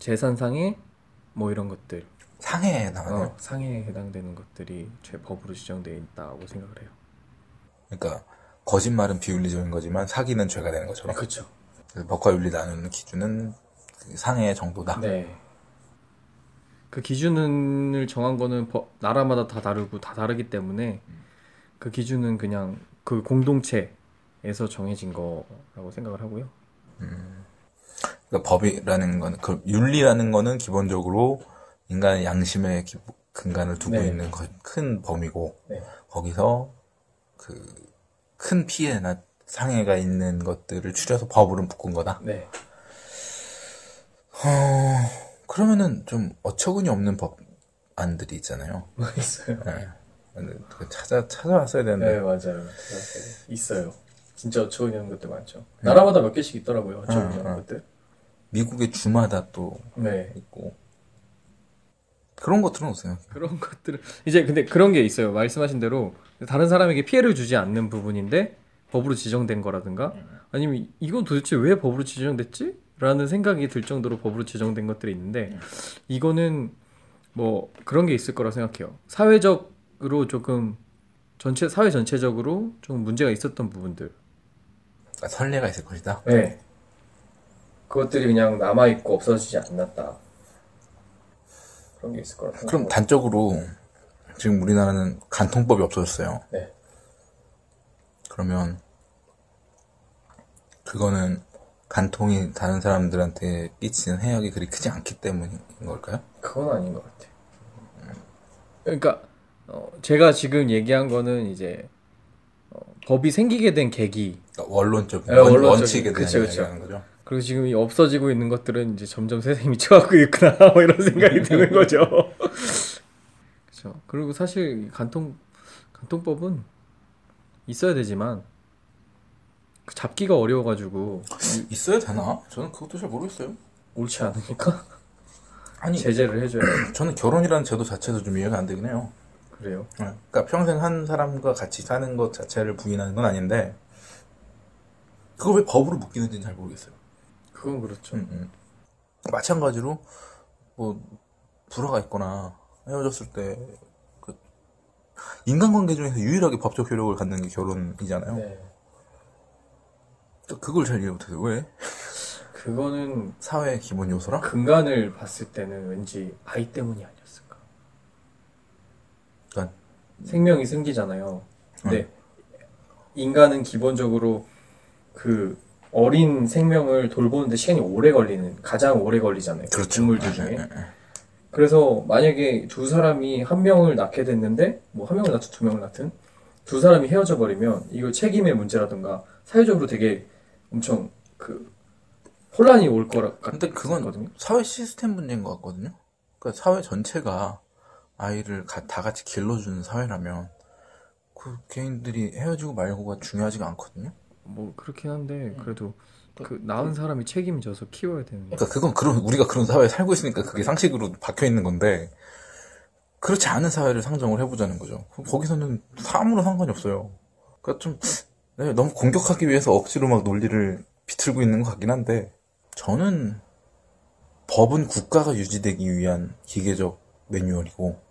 재산 상해, 뭐 이런 것들 상해에 해당하네요. 어, 상해에 해당되는 것들이 죄 법으로 지정되어 있다고 생각을 해요. 그러니까 거짓말은 비윤리적인 거지만 사기는 죄가 되는 것처럼. 그렇죠. 그래서 법과 윤리 나누는 기준은 그 상해의 정도다. 네. 그 기준을 정한 거는 법- 나라마다 다 다르고 다 다르기 때문에 그 기준은 그냥 그 공동체에서 정해진 거라고 생각을 하고요. 그러니까 법이라는 거는 그 윤리라는 거는 기본적으로 인간의 양심의 기- 근간을 두고 네. 있는 거- 큰 범위고 네. 거기서 그 큰 피해나 상해가 있는 것들을 추려서 법으로 묶은 거다. 네. 그러면은 좀 어처구니 없는 법 안들이 있잖아요. 뭐 있어요. 네. 그 찾아 찾아왔어야 되는데 네, 맞아요. 있어요. 진짜 어처구니 없는 것들 많죠. 나라마다 몇 개씩 있더라고요. 어처구니 응, 없는 응. 것들. 미국의 주마다 또 네. 있고 그런 것들은 없어요. 그런 것들을 이제 근데 그런 게 있어요. 말씀하신 대로 다른 사람에게 피해를 주지 않는 부분인데 법으로 지정된 거라든가 아니면 이건 도대체 왜 법으로 지정됐지? 라는 생각이 들 정도로 법으로 지정된 것들이 있는데 이거는 뭐 그런 게 있을 거라 생각해요. 사회적 으로 조금 전체 사회 전체적으로 좀 문제가 있었던 부분들. 그러니까 선례가 있을 것이다. 네. 그것들이 그냥 남아 있고 없어지지 않았다. 그런 게 있을 거라. 그럼 단적으로 지금 우리나라는 간통법이 없어졌어요. 네. 그러면 그거는 간통이 다른 사람들한테 끼치는 해악이 그리 크지 않기 때문인 걸까요? 그건 아닌 것 같아요. 그러니까 어, 제가 지금 얘기한 거는 이제 어, 법이 생기게 된 계기 그러니까 원론적인 네, 원, 원칙에 대한. 이야기하는 거죠. 그리고 지금 이 없어지고 있는 것들은 이제 점점 세상이 미쳐가고 있구나 뭐 이런 생각이 드는 거죠. 그렇죠. 그리고 사실 이 간통 간통법은 있어야 되지만 그 잡기가 어려워가지고 있어야 되나? 저는 그것도 잘 모르겠어요. 옳지 않으니까 아니 제재를 해줘야 돼. 저는 결혼이라는 제도 자체도 좀 이해가 안 되긴 해요. 그래요. 네. 그러니까 평생 한 사람과 같이 사는 것 자체를 부인하는 건 아닌데 그걸 왜 법으로 묶이는지는 잘 모르겠어요. 그건 그렇죠. 음, 음. 마찬가지로 뭐 불화가 있거나 헤어졌을 때 그 인간관계 중에서 유일하게 법적 효력을 갖는 게 결혼이잖아요. 네. 또 그걸 잘 이해 못해요. 왜? 그거는 사회의 기본 요소라? 근간을 봤을 때는 왠지 아이 때문이 아니었을까. 그러니까 생명이 생기잖아요. 근데 인간은 기본적으로 그 어린 생명을 돌보는데 시간이 오래 걸리는 가장 오래 걸리잖아요. 그 그렇죠. 동물들 네, 중에. 네, 네. 그래서 만약에 두 사람이 한 명을 낳게 됐는데 뭐 한 명을 낳든 두 명을 낳든 두 사람이 헤어져 버리면 이거 책임의 문제라든가 사회적으로 되게 엄청 그 혼란이 올 거라 근데 그건 같거든요. 사회 시스템 문제인 것 같거든요. 그러니까 사회 전체가 아이를 가- 다 같이 길러주는 사회라면 그 개인들이 헤어지고 말고가 중요하지가 않거든요. 뭐 그렇긴 한데 그래도 그 낳은 사람이 책임져서 키워야 되는 거. 그러니까 그건 그런 우리가 그런 사회에 살고 있으니까 그게 상식으로 박혀 있는 건데 그렇지 않은 사회를 상정을 해보자는 거죠. 거기서는 아무런 상관이 없어요. 그러니까 좀 네, 너무 공격하기 위해서 억지로 막 논리를 비틀고 있는 것 같긴 한데 저는 법은 국가가 유지되기 위한 기계적 매뉴얼이고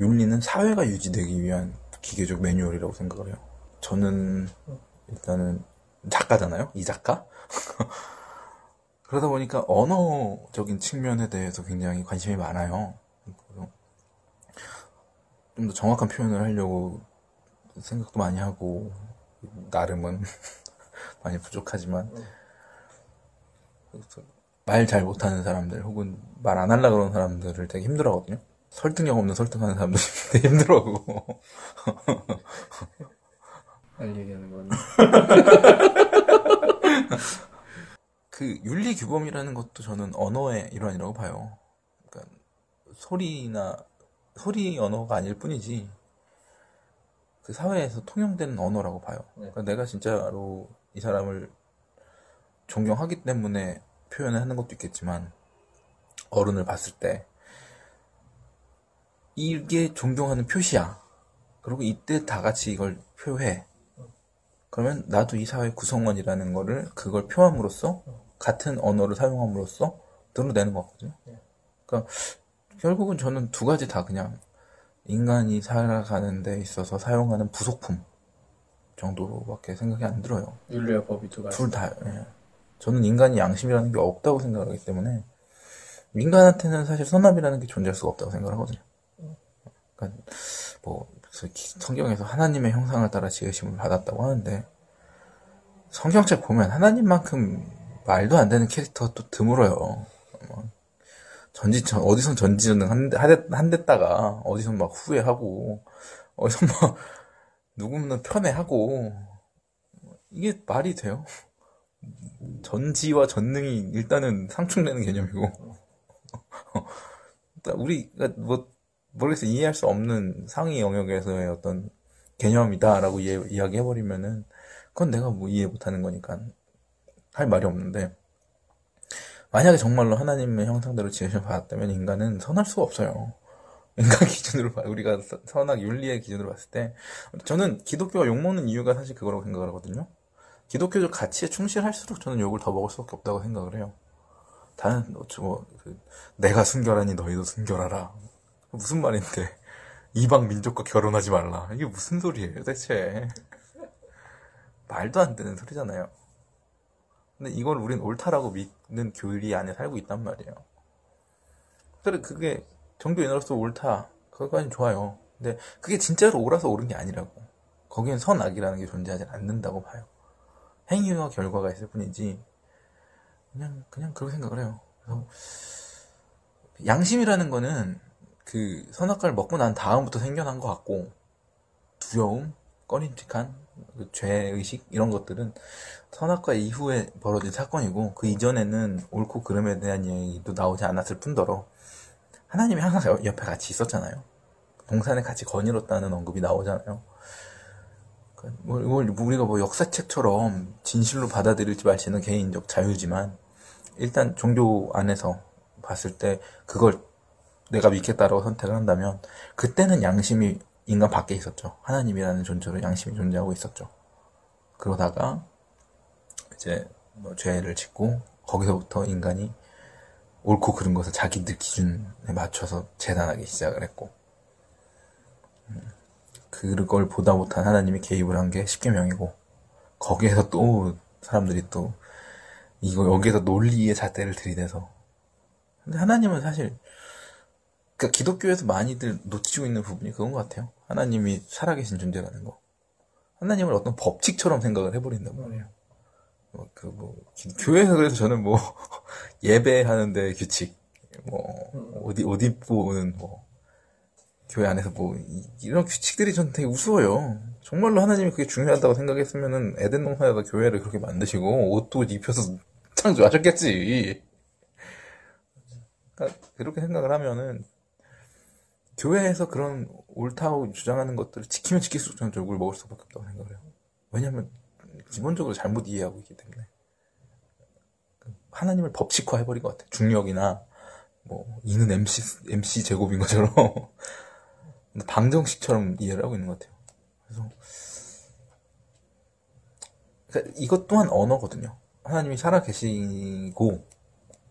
윤리는 사회가 유지되기 위한 기계적 매뉴얼이라고 생각을 해요. 저는 일단은 작가잖아요. 이 작가. 그러다 보니까 언어적인 측면에 대해서 굉장히 관심이 많아요. 좀 더 정확한 표현을 하려고 생각도 많이 하고 나름은 많이 부족하지만 말 잘 못하는 사람들 혹은 말 안 하려고 그러는 사람들을 되게 힘들어하거든요. 설득력 없는 설득하는 사람들 힘들어하고 알 얘기하는 건. 그 윤리 규범이라는 것도 저는 언어의 일환이라고 봐요. 그러니까 소리나 소리 언어가 아닐 뿐이지 그 사회에서 통용되는 언어라고 봐요. 그러니까 내가 진짜로 이 사람을 존경하기 때문에 표현을 하는 것도 있겠지만 어른을 봤을 때 이게 존경하는 표시야. 그리고 이때 다 같이 이걸 표해. 그러면 나도 이 사회 구성원이라는 거를 그걸 표함으로써 같은 언어를 사용함으로써 드러내는 거거든요. 그러니까 결국은 저는 두 가지 다 그냥 인간이 살아가는 데 있어서 사용하는 부속품 정도로밖에 생각이 안 들어요. 윤리와 법이 두 가지. 둘 다. 예. 저는 인간이 양심이라는 게 없다고 생각하기 때문에 인간한테는 사실 선함이라는 게 존재할 수가 없다고 생각하거든요. 그러니까 뭐 성경에서 하나님의 형상을 따라 지으심을 받았다고 하는데 성경책 보면 하나님만큼 말도 안 되는 캐릭터가 또 드물어요. 뭐 전지 전 어디선 한, 한댔다가 어디선 막 후회하고 어디선 막 누구는 편애하고 이게 말이 돼요? 전지와 전능이 일단은 상충되는 개념이고 그러니까 우리가 뭐 모르겠어 이해할 수 없는 상위 영역에서의 어떤 개념이다라고 이야기해버리면은 그건 내가 뭐 이해 못하는 거니까 할 말이 없는데 만약에 정말로 하나님의 형상대로 지으셔 받았다면 인간은 선할 수가 없어요. 인간 기준으로 봐- 우리가 서- 선악 윤리의 기준으로 봤을 때 저는 기독교가 욕 먹는 이유가 사실 그거라고 생각을 하거든요. 기독교적 가치에 충실할수록 저는 욕을 더 먹을 수밖에 없다고 생각을 해요. 다른 뭐, 저 뭐, 그, 내가 순결하니 너희도 순결하라. 무슨 말인데 이방 민족과 결혼하지 말라. 이게 무슨 소리예요, 대체? 말도 안 되는 소리잖아요. 근데 이걸 우린 옳다라고 믿는 교리 안에 살고 있단 말이에요. 그래 그게 종교인으로서 옳다. 그거까지 좋아요. 근데 그게 진짜로 옳아서 옳은 게 아니라고. 거기엔 선악이라는 게 존재하지 않는다고 봐요. 행위와 결과가 있을 뿐이지 그냥 그냥 그렇게 생각을 해요. 그래서 양심이라는 거는 그 선악과를 먹고 난 다음부터 생겨난 것 같고 두려움, 꺼림칙한 그 죄의식 이런 것들은 선악과 이후에 벌어진 사건이고 그 이전에는 옳고 그름에 대한 이야기도 나오지 않았을 뿐더러 하나님이 항상 옆- 옆에 같이 있었잖아요. 동산에 같이 거닐었다는 언급이 나오잖아요. 그, 뭐, 이걸 우리가 뭐 역사책처럼 진실로 받아들일지 말지는 개인적 자유지만 일단 종교 안에서 봤을 때 그걸 내가 믿겠다라고 선택을 한다면 그때는 양심이 인간 밖에 있었죠. 하나님이라는 존재로 양심이 존재하고 있었죠. 그러다가 이제 뭐 죄를 짓고 거기서부터 인간이 옳고 그른 것을 자기들 기준에 맞춰서 재단하기 시작을 했고 음, 그걸 보다 못한 하나님이 개입을 한 게 십계명이고 거기에서 또 사람들이 또 이거 여기에서 논리의 잣대를 들이대서 근데 하나님은 사실 그러니까 기독교에서 많이들 놓치고 있는 부분이 그건 것 같아요. 하나님이 살아계신 존재라는 거. 하나님을 어떤 법칙처럼 생각을 해버린단 말이에요. 뭐, 그, 뭐, 기- 교회에서 그래서 저는 뭐, 예배하는데 규칙, 뭐, 어디, 옷 입고는 뭐, 교회 안에서 뭐, 이, 런 규칙들이 저는 되게 우스워요. 정말로 하나님이 그게 중요하다고 생각했으면은 에덴 동산에다 교회를 그렇게 만드시고, 옷도 입혀서 창조하셨겠지. 그러니까 그렇게 생각을 하면은, 교회에서 그런 옳다고 주장하는 것들을 지키면 지킬수록 저는 욕을 먹을 수밖에 없다고 생각을 해요. 왜냐면, 기본적으로 잘못 이해하고 있기 때문에. 하나님을 법칙화 해버린 것 같아. 중력이나, 뭐, 이는 MC, MC 제곱인 것처럼, 방정식처럼 이해를 하고 있는 것 같아요. 그래서, 그러니까 이것 또한 언어거든요. 하나님이 살아계시고,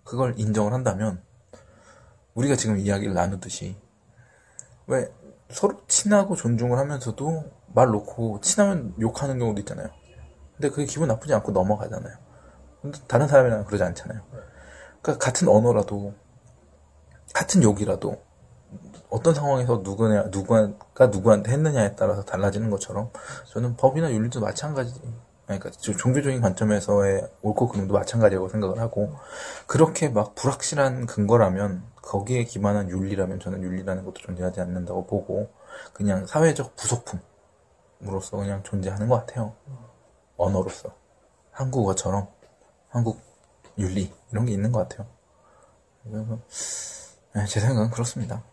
그걸 인정을 한다면, 우리가 지금 이야기를 나누듯이, 왜, 서로 친하고 존중을 하면서도 말 놓고 친하면 욕하는 경우도 있잖아요. 근데 그게 기분 나쁘지 않고 넘어가잖아요. 근데 다른 사람이랑 그러지 않잖아요. 그러니까 같은 언어라도 같은 욕이라도 어떤 상황에서 누구냐 누가 누구한테 했느냐에 따라서 달라지는 것처럼 저는 법이나 윤리도 마찬가지. 그러니까 저 종교적인 관점에서의 옳고 그름도 마찬가지라고 생각을 하고 그렇게 막 불확실한 근거라면 거기에 기반한 윤리라면 저는 윤리라는 것도 존재하지 않는다고 보고 그냥 사회적 부속품으로서 그냥 존재하는 것 같아요. 언어로서 한국어처럼 한국 윤리 이런 게 있는 것 같아요. 그래서 네, 제 생각은 그렇습니다.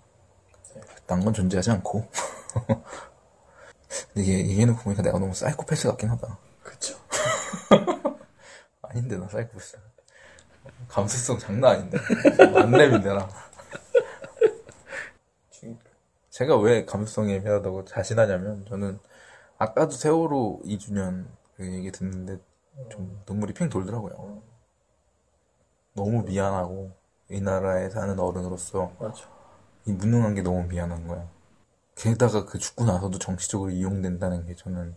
딴 건 존재하지 않고 근데 얘 얘기해놓고 보니까 내가 너무 사이코패스 같긴 하다. 그쵸. 아닌데 나 사이코패스. 감수성 장난 아닌데 만렙인데 나. 제가 왜 감수성이 애매하다고 자신하냐면 저는 아까도 세월호 2주년 그 얘기 듣는데 좀 눈물이 핑 돌더라고요. 너무 미안하고 이 나라에 사는 어른으로서 맞아. 이 무능한 게 너무 미안한 거야. 게다가 그 죽고 나서도 정치적으로 이용된다는 게 저는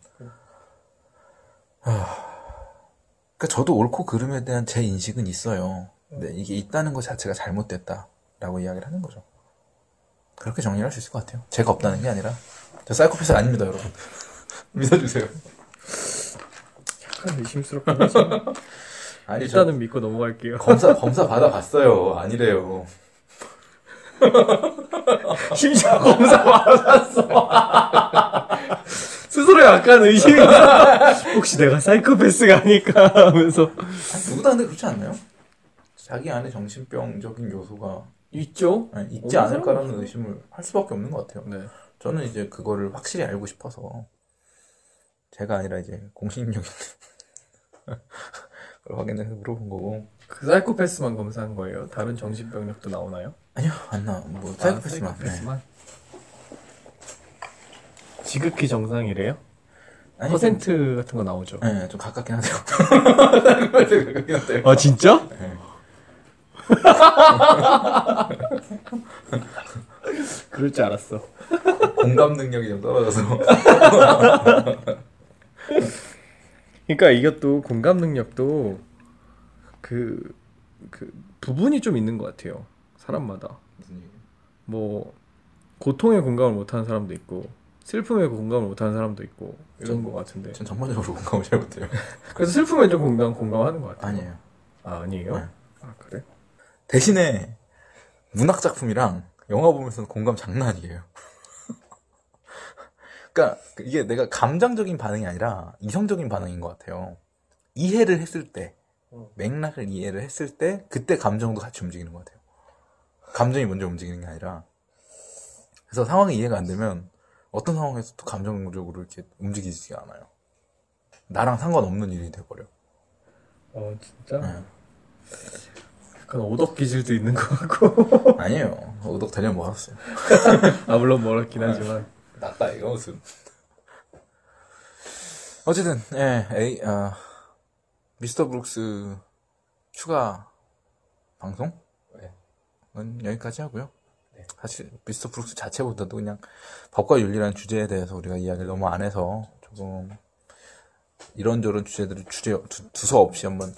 그러니까 저도 옳고 그름에 대한 제 인식은 있어요. 근데 이게 있다는 것 자체가 잘못됐다라고 이야기를 하는 거죠. 그렇게 정리할 수 있을 것 같아요. 제가 없다는 게 아니라 저 사이코패스 아닙니다, 여러분. 믿어주세요. 약간 의심스럽긴 하지만 아니 일단은 믿고 넘어갈게요. 검사 검사 받아봤어요. 아니래요. 심지어 검사 받았어. 스스로 약간 의심이 혹시 내가 사이코패스가 아닐까 하면서 누구 다 근데 그렇지 않나요? 자기 안에 정신병적인 요소가 있죠. 아니, 있지 어느 않을까라는 사람은 의심을 할 수밖에 없는 것 같아요. 네. 저는 이제 그거를 확실히 알고 싶어서 제가 아니라 이제 공신력 있는 걸 확인해서 물어본 거고 그 사이코패스만 검사한 거예요. 다른 정신병력도 나오나요? 아니요 안나 뭐 아, 사이코패스만 네. 사이코패스만. 지극히 정상이래요? 아니, 퍼센트 같은 거 나오죠. 좀, 네, 좀 가깝긴 하대요 아 진짜? 네. 그럴 줄 알았어. 공감 능력이 좀 떨어져서 그러니까 이것도 공감 능력도 그, 그 부분이 좀 있는 것 같아요. 사람마다. 뭐 고통에 공감을 못하는 사람도 있고 슬픔에 공감을 못하는 사람도 있고 이런 것 같은데. 전 전반적으로 공감을 잘 못해요 그래서 슬픔에 좀 공감 공감하는 것 같아요. 아니에요 아 아니에요? 네. 아 그래? 대신에 문학 작품이랑 영화 보면서는 공감 장난 아니에요. 그러니까 이게 내가 감정적인 반응이 아니라 이성적인 반응인 것 같아요. 이해를 했을 때 맥락을 이해를 했을 때 그때 감정도 같이 움직이는 것 같아요. 감정이 먼저 움직이는 게 아니라 그래서 상황이 이해가 안 되면 어떤 상황에서도 감정적으로 이렇게 움직이지가 않아요. 나랑 상관없는 일이 돼버려. 어 진짜? 네. 약간 오덕 기질도 있는 것 같고. 아니에요. 오덕 되려 모았어요. 아 물론 멀었긴 하지만. 낫다 이거 무슨 어쨌든 예 에이 아 미스터 브룩스 추가 방송은 여기까지 하고요. 사실 미스터 브룩스 자체보다도 그냥 법과 윤리라는 주제에 대해서 우리가 이야기를 너무 안 해서 조금 이런저런 주제들을 주제 두, 두서 없이 한번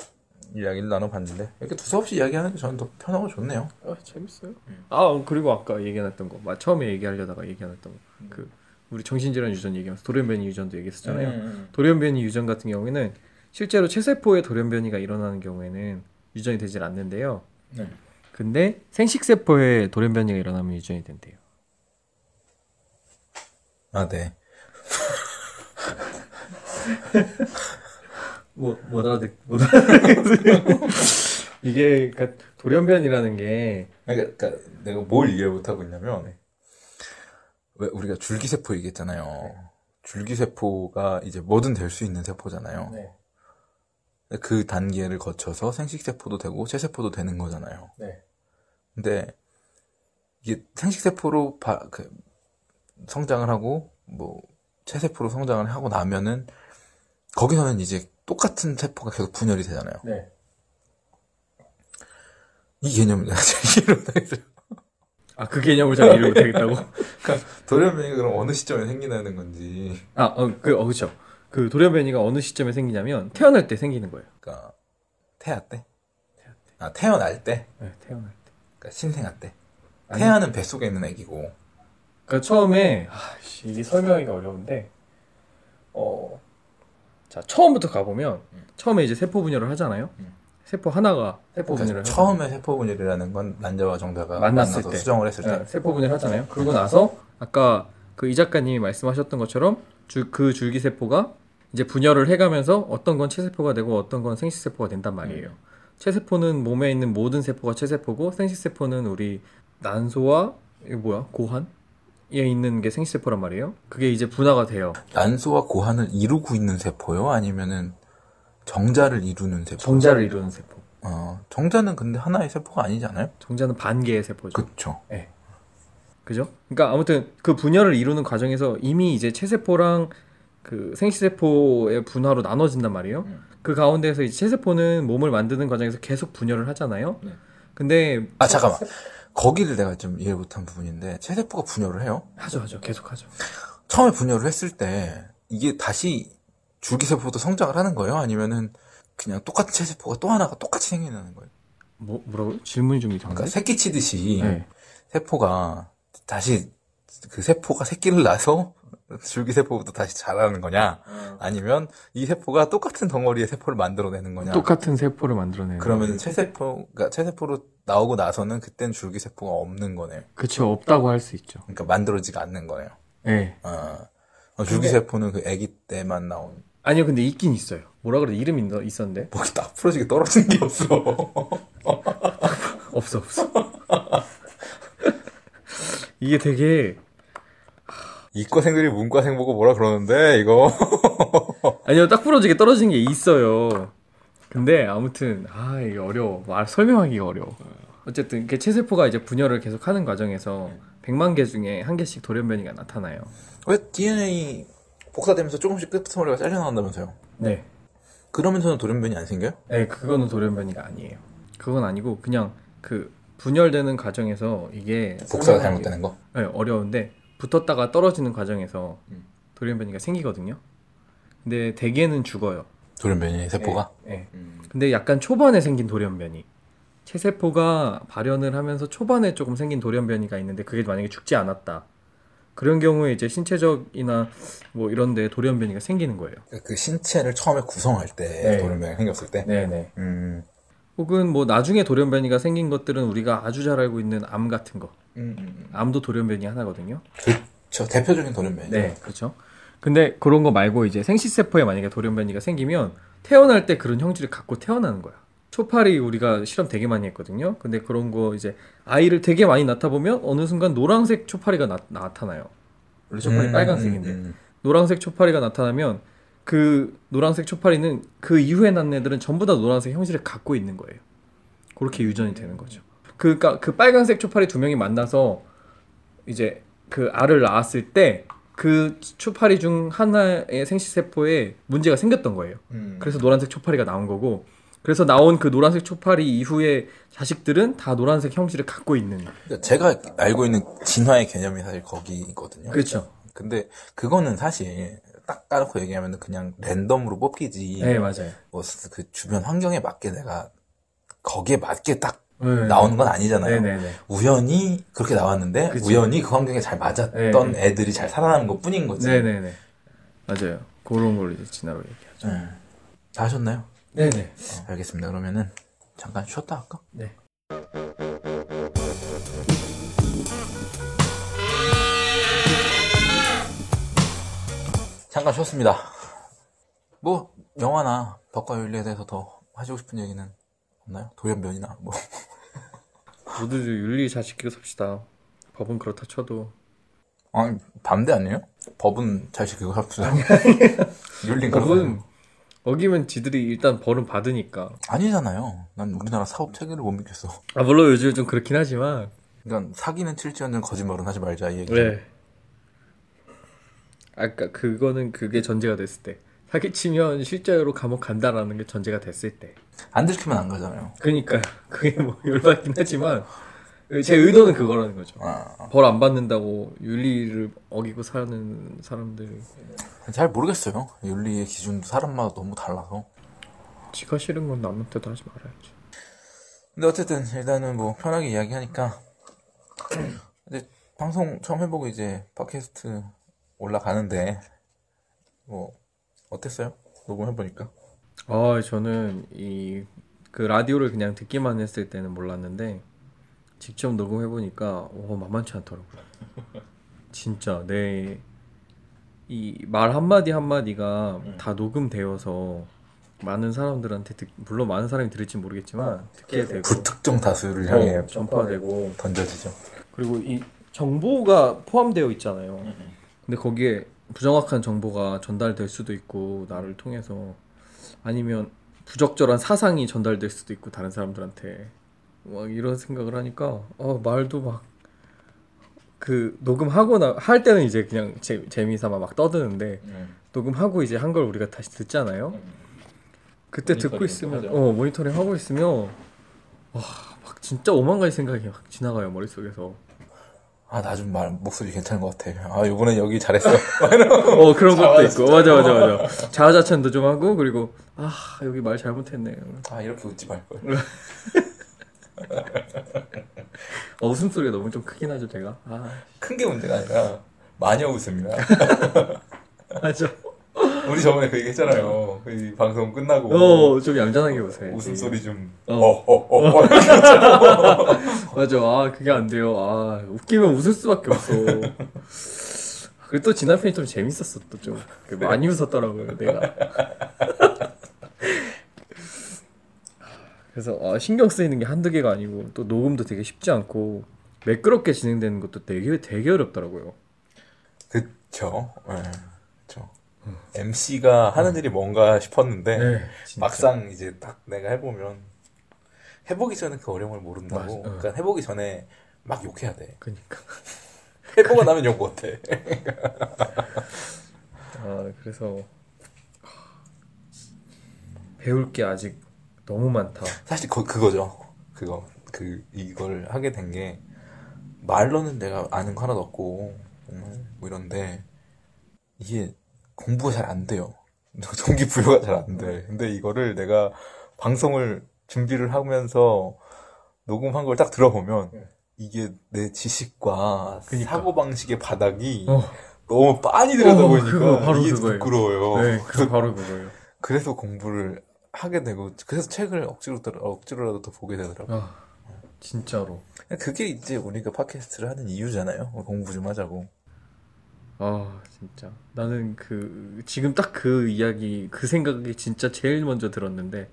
이야기를 나눠봤는데 이렇게 두서 없이 이야기하는 게 저는 더 편하고 좋네요. 아 재밌어요. 아 그리고 아까 얘기해놨던 거, 마- 처음에 얘기하려다가 얘기해놨던 거, 그 우리 정신질환 유전 얘기하면서 돌연변이 유전도 얘기했었잖아요. 음. 돌연변이 유전 같은 경우에는 실제로 체세포의 돌연변이가 일어나는 경우에는 유전이 되질 않는데요. 네. 근데 생식세포의 돌연변이가 일어나면 유전이 된대요. 아 네. 뭐, 못 알아듣, 못 알아듣. 이게, 그니까, 돌연변이라는 게, 그러니까, 그러니까 내가 뭘 이해를 못하고 있냐면 왜 우리가 줄기세포 얘기했잖아요. 줄기세포가 이제 뭐든 될 수 있는 세포잖아요. 네. 그 단계를 거쳐서 생식세포도 되고 체세포도 되는 거잖아요. 네. 근데 이게 생식세포로 바- 그 성장을 하고 뭐 체세포로 성장을 하고 나면은 거기서는 이제 똑같은 세포가 계속 분열이 되잖아요. 네. 이 개념을 내가 잘 이해를 못하겠어요. 아, 그 개념을 잘 이해를 못하겠다고? 그러니까 돌연변이가 그럼 어느 시점에 생기는 건지. 아, 어, 그, 어, 그쵸. 그 돌연변이가 어느 시점에 생기냐면, 태어날 때 생기는 거예요. 그러니까 태아 때? 아 태어날 때? 네, 태어날 때. 그러니까 신생아 때. 태아는 뱃속에 있는 애기고. 그러니까 처음에 아, 씨, 이게 설명하기가 어려운데 어, 자 처음부터 가 보면 처음에 이제 세포 분열을 하잖아요. 음. 세포 하나가 세포 분열을 그러니까 하잖아요. 처음에 세포 분열이라는 건 난자와 정자가 만났을 때. 수정을 했을 때. 네, 세포 분열 하잖아요. 그러고 나서 아까 그 이 작가님이 말씀하셨던 것처럼 줄- 그 줄기 세포가 이제 분열을 해가면서 어떤 건 체세포가 되고 어떤 건 생식세포가 된단 말이에요. 체세포는 몸에 있는 모든 세포가 체세포고 생식세포는 우리 난소와 이게 뭐야 고환? 에 있는 게 생식세포란 말이에요. 그게 이제 분화가 돼요. 난소와 고환을 이루고 있는 세포요? 아니면은 정자를 이루는 세포? 정자를 이루는 세포. 어, 정자는 근데 하나의 세포가 아니잖아요? 정자는 반 개의 세포죠. 그쵸. 그죠? 그러니까 아무튼 그 분열을 이루는 과정에서 이미 이제 체세포랑 그 생식세포의 분화로 나눠진단 말이에요. 음. 그 가운데에서 이제 체세포는 몸을 만드는 과정에서 계속 분열을 하잖아요. 네. 근데 아, 잠깐만. 거기를 내가 좀 이해 못한 부분인데 체세포가 분열을 해요. 하죠, 하죠. 계속 하죠. 처음에 분열을 했을 때 이게 다시 줄기세포도 성장을 하는 거예요? 아니면은 그냥 똑같은 체세포가 또 하나가 똑같이 생기는 거예요? 뭐, 뭐라고요? 질문이 좀 이상한데? 그러니까 새끼 치듯이 네. 세포가 다시 그 세포가 새끼를 낳아서 줄기세포부터 다시 자라는 거냐? 아니면 이 세포가 똑같은 덩어리의 세포를 만들어내는 거냐? 똑같은 세포를 만들어내는. 그러면 체세포가 체세포로 나오고 나서는 그땐 줄기세포가 없는 거네요. 그쵸, 없다고 할 수 있죠. 그러니까 만들어지가 않는 거네요. 예. 어. 어, 줄기세포는 그 아기 때만 나온 아니요, 근데 있긴 있어요. 뭐라 그래? 이름이 있- 있었는데? 목이 딱 풀어지게 떨어지는 게 없어. 없어, 없어. 이게 되게, 이과생들이 문과생 보고 뭐라 그러는데 이거 아니요, 딱 부러지게 떨어진 게 있어요. 근데 아무튼, 아, 이게 어려워. 말, 설명하기가 어려워. 어쨌든, 이렇게 체세포가 이제 분열을 계속 하는 과정에서 100만 개 중에 한 개씩 돌연변이가 나타나요. 왜 DNA 복사되면서 조금씩 끝머리가 잘려나온다면서요? 네. 그러면서는 돌연변이 안 생겨요? 네, 그거는 돌연변이가 아니에요. 그건 아니고, 그냥 그 분열되는 과정에서 이게 복사가 잘못되는 거? 네, 어려운데 붙었다가 떨어지는 과정에서 돌연변이가 생기거든요. 근데 대개는 죽어요. 돌연변이 세포가? 예. 근데 약간 초반에 생긴 돌연변이. 체세포가 발현을 하면서 초반에 조금 생긴 돌연변이가 있는데 그게 만약에 죽지 않았다. 그런 경우에 이제 신체적이나 뭐 이런 데 돌연변이가 생기는 거예요. 그 신체를 처음에 구성할 때 네. 돌연변이 생겼을 때? 네네. 음, 혹은 뭐 나중에 돌연변이가 생긴 것들은 우리가 아주 잘 알고 있는 암 같은 거. 음, 음. 암도 돌연변이 하나거든요. 저 대표적인 돌연변이죠. 네, 그렇죠. 근데 그런 거 말고 이제 생식세포에 만약에 돌연변이가 생기면 태어날 때 그런 형질을 갖고 태어나는 거야. 초파리 우리가 실험 되게 많이 했거든요. 근데 그런 거 이제 아이를 되게 많이 낳다 보면 어느 순간 노란색 초파리가 나, 나타나요. 원래 초파리 음, 빨간색인데 음, 음. 노란색 초파리가 나타나면 그 노란색 초파리는 그 이후에 낳는 애들은 전부 다 노란색 형질을 갖고 있는 거예요. 그렇게 유전이 되는 거죠. 그니까 그 빨간색 초파리 두 명이 만나서 이제 그 알을 낳았을 때 그 초파리 중 하나의 생식세포에 문제가 생겼던 거예요. 음. 그래서 노란색 초파리가 나온 거고 그래서 나온 그 노란색 초파리 이후에 자식들은 다 노란색 형질을 갖고 있는 그러니까 제가 알고 있는 진화의 개념이 사실 거기거든요. 그렇죠. 근데 그거는 사실 딱 까놓고 얘기하면 그냥 랜덤으로 뽑히지. 네 맞아요. 뭐 그 주변 환경에 맞게 내가 거기에 맞게 딱 네. 나오는 건 아니잖아요. 네네네. 우연히 그렇게 나왔는데 그치. 우연히 그 환경에 잘 맞았던 애들이 잘 살아남은 것 뿐인 거지. 네네네. 맞아요. 그런 걸 이제 진화로 얘기하죠. 네. 다 하셨나요? 네네. 어, 알겠습니다. 그러면은 잠깐 쉬었다 할까? 네. 잠깐 쉬었습니다. 뭐 영화나 덕과 윤리에 대해서 더 하시고 싶은 얘기는 없나요? 돌연변이나 뭐. 모두 윤리 잘 지키고 삽시다. 법은 그렇다 쳐도 아니 반대 아니에요? 법은 잘 지키고 삽시다. 윤리 그런 법은 어기면 지들이 일단 벌은 받으니까. 아니잖아요. 난 우리나라 사업 체계를 못 믿겠어. 아 물론 요즘 좀 그렇긴 하지만. 그러니까 사기는 칠지언정 거짓말은 하지 말자 이 얘기. 네. 아까 그거는 그게 전제가 됐을 때 사기치면 실제로 감옥 간다라는 게 전제가 됐을 때. 안 들키면 안 가잖아요. 그러니까 그게 뭐 열받긴 하지만 제 의도는 그거라는 거죠. 아, 벌안 받는다고 윤리를 어기고 사는 사람들 잘 모르겠어요. 윤리의 기준도 사람마다 너무 달라서. 지가 싫은 건 남한테도 하지 말아야지. 근데 어쨌든 일단은 뭐 편하게 이야기하니까 근데 방송 처음 해보고 이제 팟캐스트 올라가는데 뭐 어땠어요? 녹음해보니까 아 저는 이 그 라디오를 그냥 듣기만 했을 때는 몰랐는데 직접 녹음해 보니까 오 만만치 않더라고요. 진짜 내 이 말 한마디 한마디가 다 녹음되어서 많은 사람들한테 듣, 물론 많은 사람이 들을지 모르겠지만 듣게 되고 불특정 다수를 향해 어, 전파되고 던져지죠. 그리고 이 정보가 포함되어 있잖아요. 근데 거기에 부정확한 정보가 전달될 수도 있고 나를 통해서 아니면 부적절한 사상이 전달될 수도 있고 다른 사람들한테 막 이런 생각을 하니까 어 말도 막 그 녹음하고 나 할 때는 이제 그냥 재, 재미삼아 막 떠드는데 녹음하고 이제 한 걸 우리가 다시 듣잖아요. 그때 듣고 있으면 어 모니터링 하고 있으면 와막막 진짜 오만 가지 생각이 막 지나가요 머릿속에서. 아, 나 좀 말, 목소리 괜찮은 것 같아. 아, 요번엔 여기 잘했어. 어 그런 것도 있고 맞아 맞아 맞아. 자아자찬도 좀 하고 그리고 아 여기 말 잘못했네. 아, 이렇게 웃지 말걸. 어, 웃음소리가 너무 좀 크긴 하죠 제가. 아 큰 게 문제가 아니라, 마녀 웃음이라. 맞아. 우리 저번에 그 얘기 했잖아요. 이 방송 끝나고. 어 좀 얌전하게 웃어요. 웃음소리 좀, 어. 어, 어, 어, 어. 맞아. 아, 그게 안 돼요. 아, 웃기면 웃을 수밖에 없어. 그리고 또 지난 편이 좀 재밌었어, 또 좀. 그 많이 웃었더라고요, 내가. 그래서 아, 신경 쓰이는 게 한두 개가 아니고 또 녹음도 되게 쉽지 않고 매끄럽게 진행되는 것도 되게 되게 어렵더라고요. 그쵸. 예, 그쵸. MC가 하는 일이 뭔가 싶었는데, 네. 막상 이제 딱 내가 해보면, 해보기 전에 그 어려움을 모른다고. 맞아, 어. 그러니까 해보기 전에 막 욕해야 돼. 그러니까. 해보고 나면 욕 못해. 아, 그래서 배울 게 아직 너무 많다. 사실 그, 그거죠. 그거. 그, 이걸 하게 된 게, 말로는 내가 아는 거 하나도 없고, 정말, 뭐 이런데, 이게 공부가 잘 안 돼요. 동기부여가 잘 안 돼. 근데 이거를 내가 방송을 준비를 하면서 녹음한 걸 딱 들어보면, 이게 내 지식과 그니까. 사고방식의 바닥이 어. 너무 빤히 들여다 어, 보니까 그거 바로 이게 그거예요. 부끄러워요. 네, 그 바로 그거예요. 그래서 공부를 하게 되고 그래서 책을 억지로 억지로라도 더 보게 되더라고. 요 아, 진짜로. 그게 이제 우리가 팟캐스트를 하는 이유잖아요. 공부 좀 하자고. 아 진짜. 나는 그 지금 딱 그 이야기 그 생각이 진짜 제일 먼저 들었는데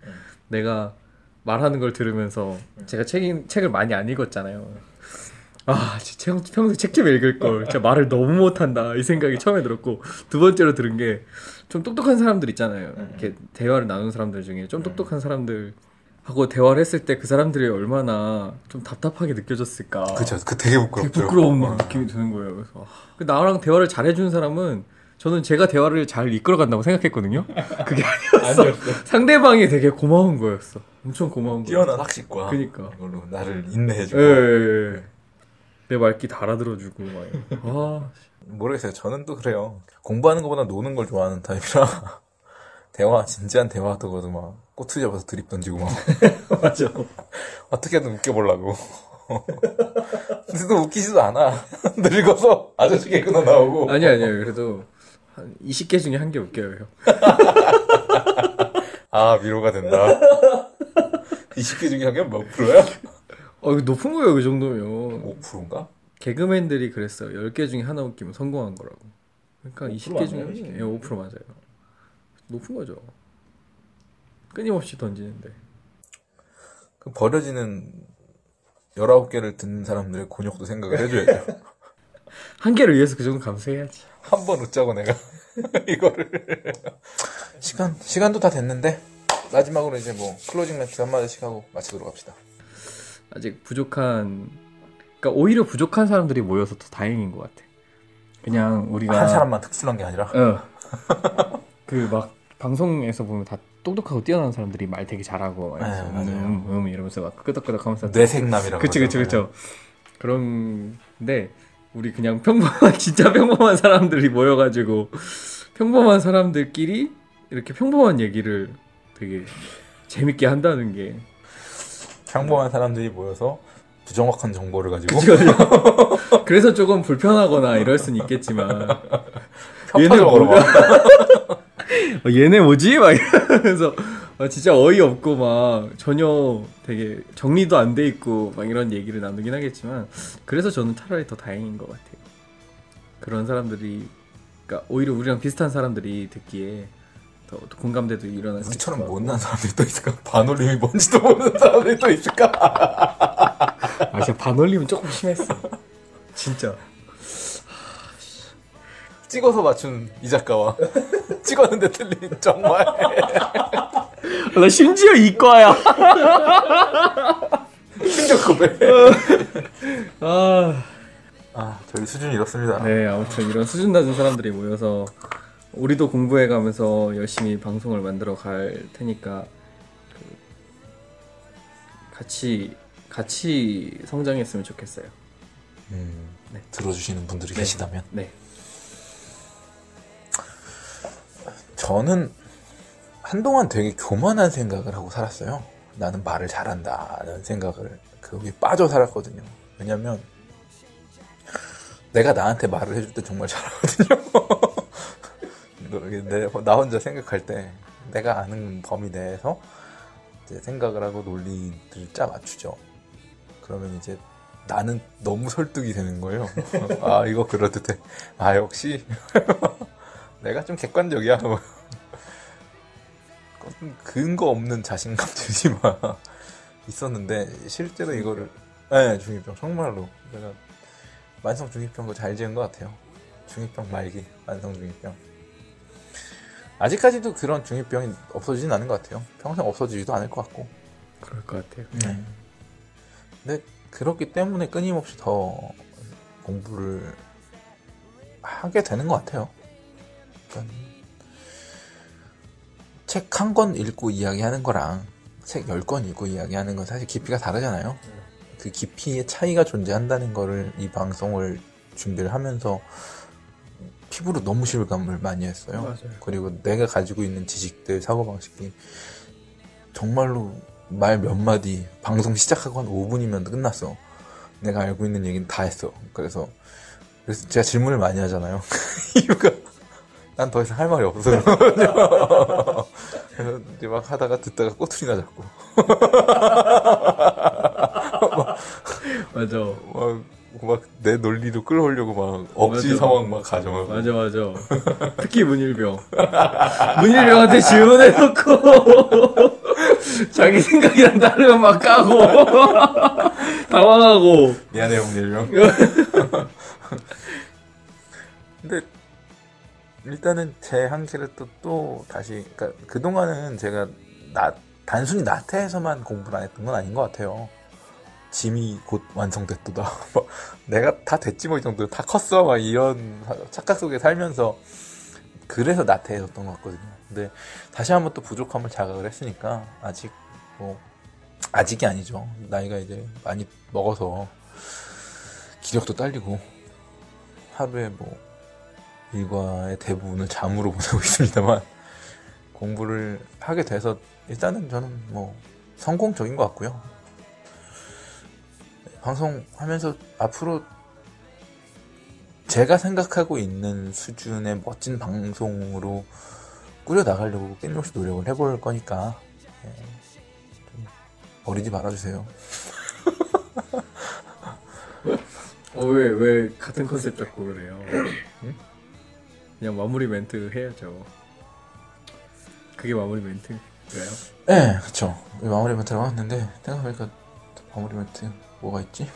내가 말하는 걸 들으면서 제가 책 책을 많이 안 읽었잖아요. 아 책- 평소에 책 좀 읽을 걸. 진짜 말을 너무 못한다. 이 생각이 처음에 들었고 두 번째로 들은 게 좀 똑똑한 사람들 있잖아요. 이렇게 대화를 나누는 사람들 중에 좀 똑똑한 사람들 하고 대화를 했을 때 그 사람들이 얼마나 좀 답답하게 느껴졌을까. 그쵸. 그 되게 되게 부끄럽죠. 부끄러운 어. 느낌이 드는 거예요. 그래서 아, 그 나랑 대화를 잘해주는 사람은 저는 제가 대화를 잘 이끌어간다고 생각했거든요. 그게 아니었어. 상대방이 되게 고마운 거였어. 엄청 고마운 거였어. 뛰어난 학식과 그니까. 이걸로 나를 인내해주고 예, 예, 예. 내 말귀 다 알아들어주고 막. 아, 모르겠어요. 저는 또 그래요. 공부하는 것보다 노는 걸 좋아하는 타입이라 대화 진지한 대화 하다가도 막 꼬투리 잡아서 드립 던지고 막 맞아. 어떻게든 웃겨보려고. 근데 또 웃기지도 않아. 늙어서 아저씨 개그나 나오고. 아니 아니에요. 그래도 한 20개 중에 한 개 웃겨요. 형. 아, 위로가 된다. 20개 중에 한게 몇 프로야? 어, 이거 높은 거예요. 그 정도면. 5%인가? 개그맨들이 그랬어요. 10개 중에 하나 웃기면 성공한 거라고. 그러니까 20개 중에 맞아요? 예, 5% 맞아요. 높은 거죠. 끊임없이 던지는데. 그 버려지는 19개를 듣는 사람들의 곤욕도 생각을 해줘야죠. 한 개를 위해서 그 정도 감수해야지. 한 번 웃자고 내가 이거를. 시간, 시간도 다 됐는데, 마지막으로 이제 뭐, 클로징 멘트 한 마디씩 하고 마치도록 합시다. 아직 부족한 그러니까 오히려 부족한 사람들이 모여서 더 다행인 것 같아. 그냥 우리가 한 사람만 특출난 게 아니라. 어. 그 막 방송에서 보면 다 똑똑하고 뛰어난 사람들이 말 되게 잘하고 네. 음, 음 이러면서 막 끄덕끄덕하면서 뇌생남이라고. 그치 그치. 그치 그런데 우리 그냥 평범한 진짜 평범한 사람들이 모여가지고 평범한 사람들끼리 이렇게 평범한 얘기를 되게 재밌게 한다는 게 평범한 사람들이 모여서 부정확한 정보를 가지고 그래서 조금 불편하거나 이럴 수는 있겠지만 편파적으로? 막 어, 얘네 뭐지? 막 이러면서 어, 진짜 어이없고 막 전혀 되게 정리도 안 돼 있고 막 이런 얘기를 나누긴 하겠지만 그래서 저는 차라리 더 다행인 것 같아요. 그런 사람들이 그러니까 오히려 우리랑 비슷한 사람들이 듣기에 더, 더 공감대도 일어날 수 우리처럼 못난 사람들이 또 있을까? 반올림이 뭔지도 모르는 사람들이 또 있을까? 아 진짜 반올림은 조금 심했어. 진짜. 찍어서 맞춘 이 작가와 찍었는데 틀린 정말 나 심지어 이과야. 충격 고백. 아. 아 저희 수준이 이렇습니다. 네, 아무튼 이런 수준 낮은 사람들이 모여서 우리도 공부해 가면서 열심히 방송을 만들어 갈 테니까 그 같이 같이 성장했으면 좋겠어요. 음, 네. 들어주시는 분들이 네. 계시다면 네. 저는 한동안 되게 교만한 생각을 하고 살았어요. 나는 말을 잘한다는 생각을 거기에 빠져 살았거든요. 왜냐면 내가 나한테 말을 해줄 때 정말 잘하거든요. 내, 나 혼자 생각할 때 내가 아는 범위 내에서 생각을 하고 논리를 짜 맞추죠. 그러면 이제 나는 너무 설득이 되는 거예요. 아 이거 그럴듯해. 아 역시 내가 좀 객관적이야. 뭐. 근거 없는 자신감들이 막 있었는데 실제로 이거를 네 중이병 정말로 내가 만성 중이병 거잘 지은 것 같아요. 중이병 말기 만성 중이병 아직까지도 그런 중이병이 없어지진 않은 것 같아요. 평생 없어지지도 않을 것 같고 그럴 것 같아요. 네. 근데 그렇기 때문에 끊임없이 더 공부를 하게 되는 것 같아요. 그러니까 책한 권 읽고 이야기하는 거랑 책 열 권 읽고 이야기하는 건 사실 깊이가 다르잖아요. 그 깊이의 차이가 존재한다는 거를 이 방송을 준비를 하면서 피부로 너무 실감을 많이 했어요. 맞아요. 그리고 내가 가지고 있는 지식들, 사고방식이 정말로 말 몇 마디 방송 시작하고 한 5분이면 끝났어. 내가 알고 있는 얘기는 다 했어. 그래서 그래서 제가 질문을 많이 하잖아요. 이유가 난 더 이상 할 말이 없어. 그래서 이제 막 하다가 듣다가 꼬투리 나 잡고 맞아. 막내 논리로 끌어오려고 막 억지 맞아. 상황 막 가정하고 맞아, 맞아. 특히 문일병. 문일병한테 질문해놓고, 자기 생각이랑 다르면 막 까고, 당황하고. 미안해요 문일병. 근데 일단은 제 한계를 또, 또 다시 그러니까 그 동안은 제가 나, 단순히 나태해서만 공부를 안 했던 건 아닌 것 같아요. 짐이 곧 완성됐도다. 뭐, 내가 다 됐지 뭐 이 정도 다 컸어 막 이런 착각 속에 살면서 그래서 나태해졌던 것 같거든요. 근데 다시 한번 또 부족함을 자각을 했으니까 아직 뭐 아직이 아니죠. 나이가 이제 많이 먹어서 기력도 딸리고 하루에 뭐 일과의 대부분을 잠으로 보내고 있습니다만 공부를 하게 돼서 일단은 저는 뭐 성공적인 것 같고요. 방송하면서 앞으로 제가 생각하고 있는 수준의 멋진 방송으로 꾸려 나가려고 끊임없이 노력을 해볼 거니까 예, 좀 버리지 말아주세요. 어, 왜, 왜 같은 컨셉 잡고 그래요? 그냥 마무리 멘트 해야죠. 그게 마무리 멘트인가요? 네, 그쵸. 마무리 멘트라고 했는데, 생각해보니까 마무리 멘트 뭐가 있지?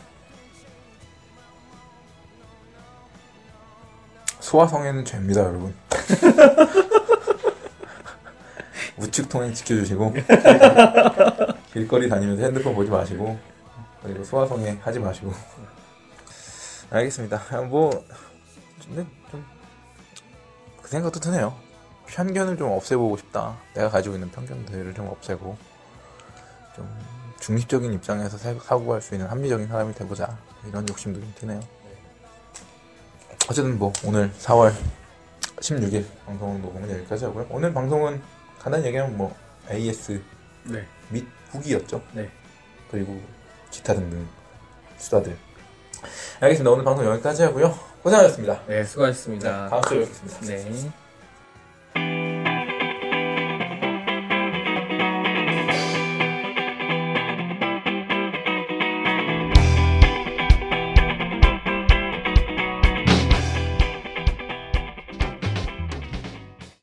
소화성에는 죄입니다, 여러분. 우측 통행 지켜주시고, 길거리 다니면서 핸드폰 보지 마시고, 그리고 소화성에 하지 마시고. 알겠습니다. 아, 뭐, 근데 좀, 그 생각도 드네요. 편견을 좀 없애보고 싶다. 내가 가지고 있는 편견들을 좀 없애고 좀 중립적인 입장에서 사- 사고할 수 있는 합리적인 사람이 되보자 이런 욕심도 좀 드네요. 어쨌든 뭐 오늘 4월 16일 방송 녹음은 여기까지 하고요. 오늘 방송은 간단히 얘기하면 뭐 AS 네. 및 후기였죠. 네. 그리고 기타 등등 수다들. 알겠습니다. 오늘 방송 여기까지 하고요. 고생하셨습니다. 네, 수고하셨습니다. 다음 주에 뵙겠습니다. 네.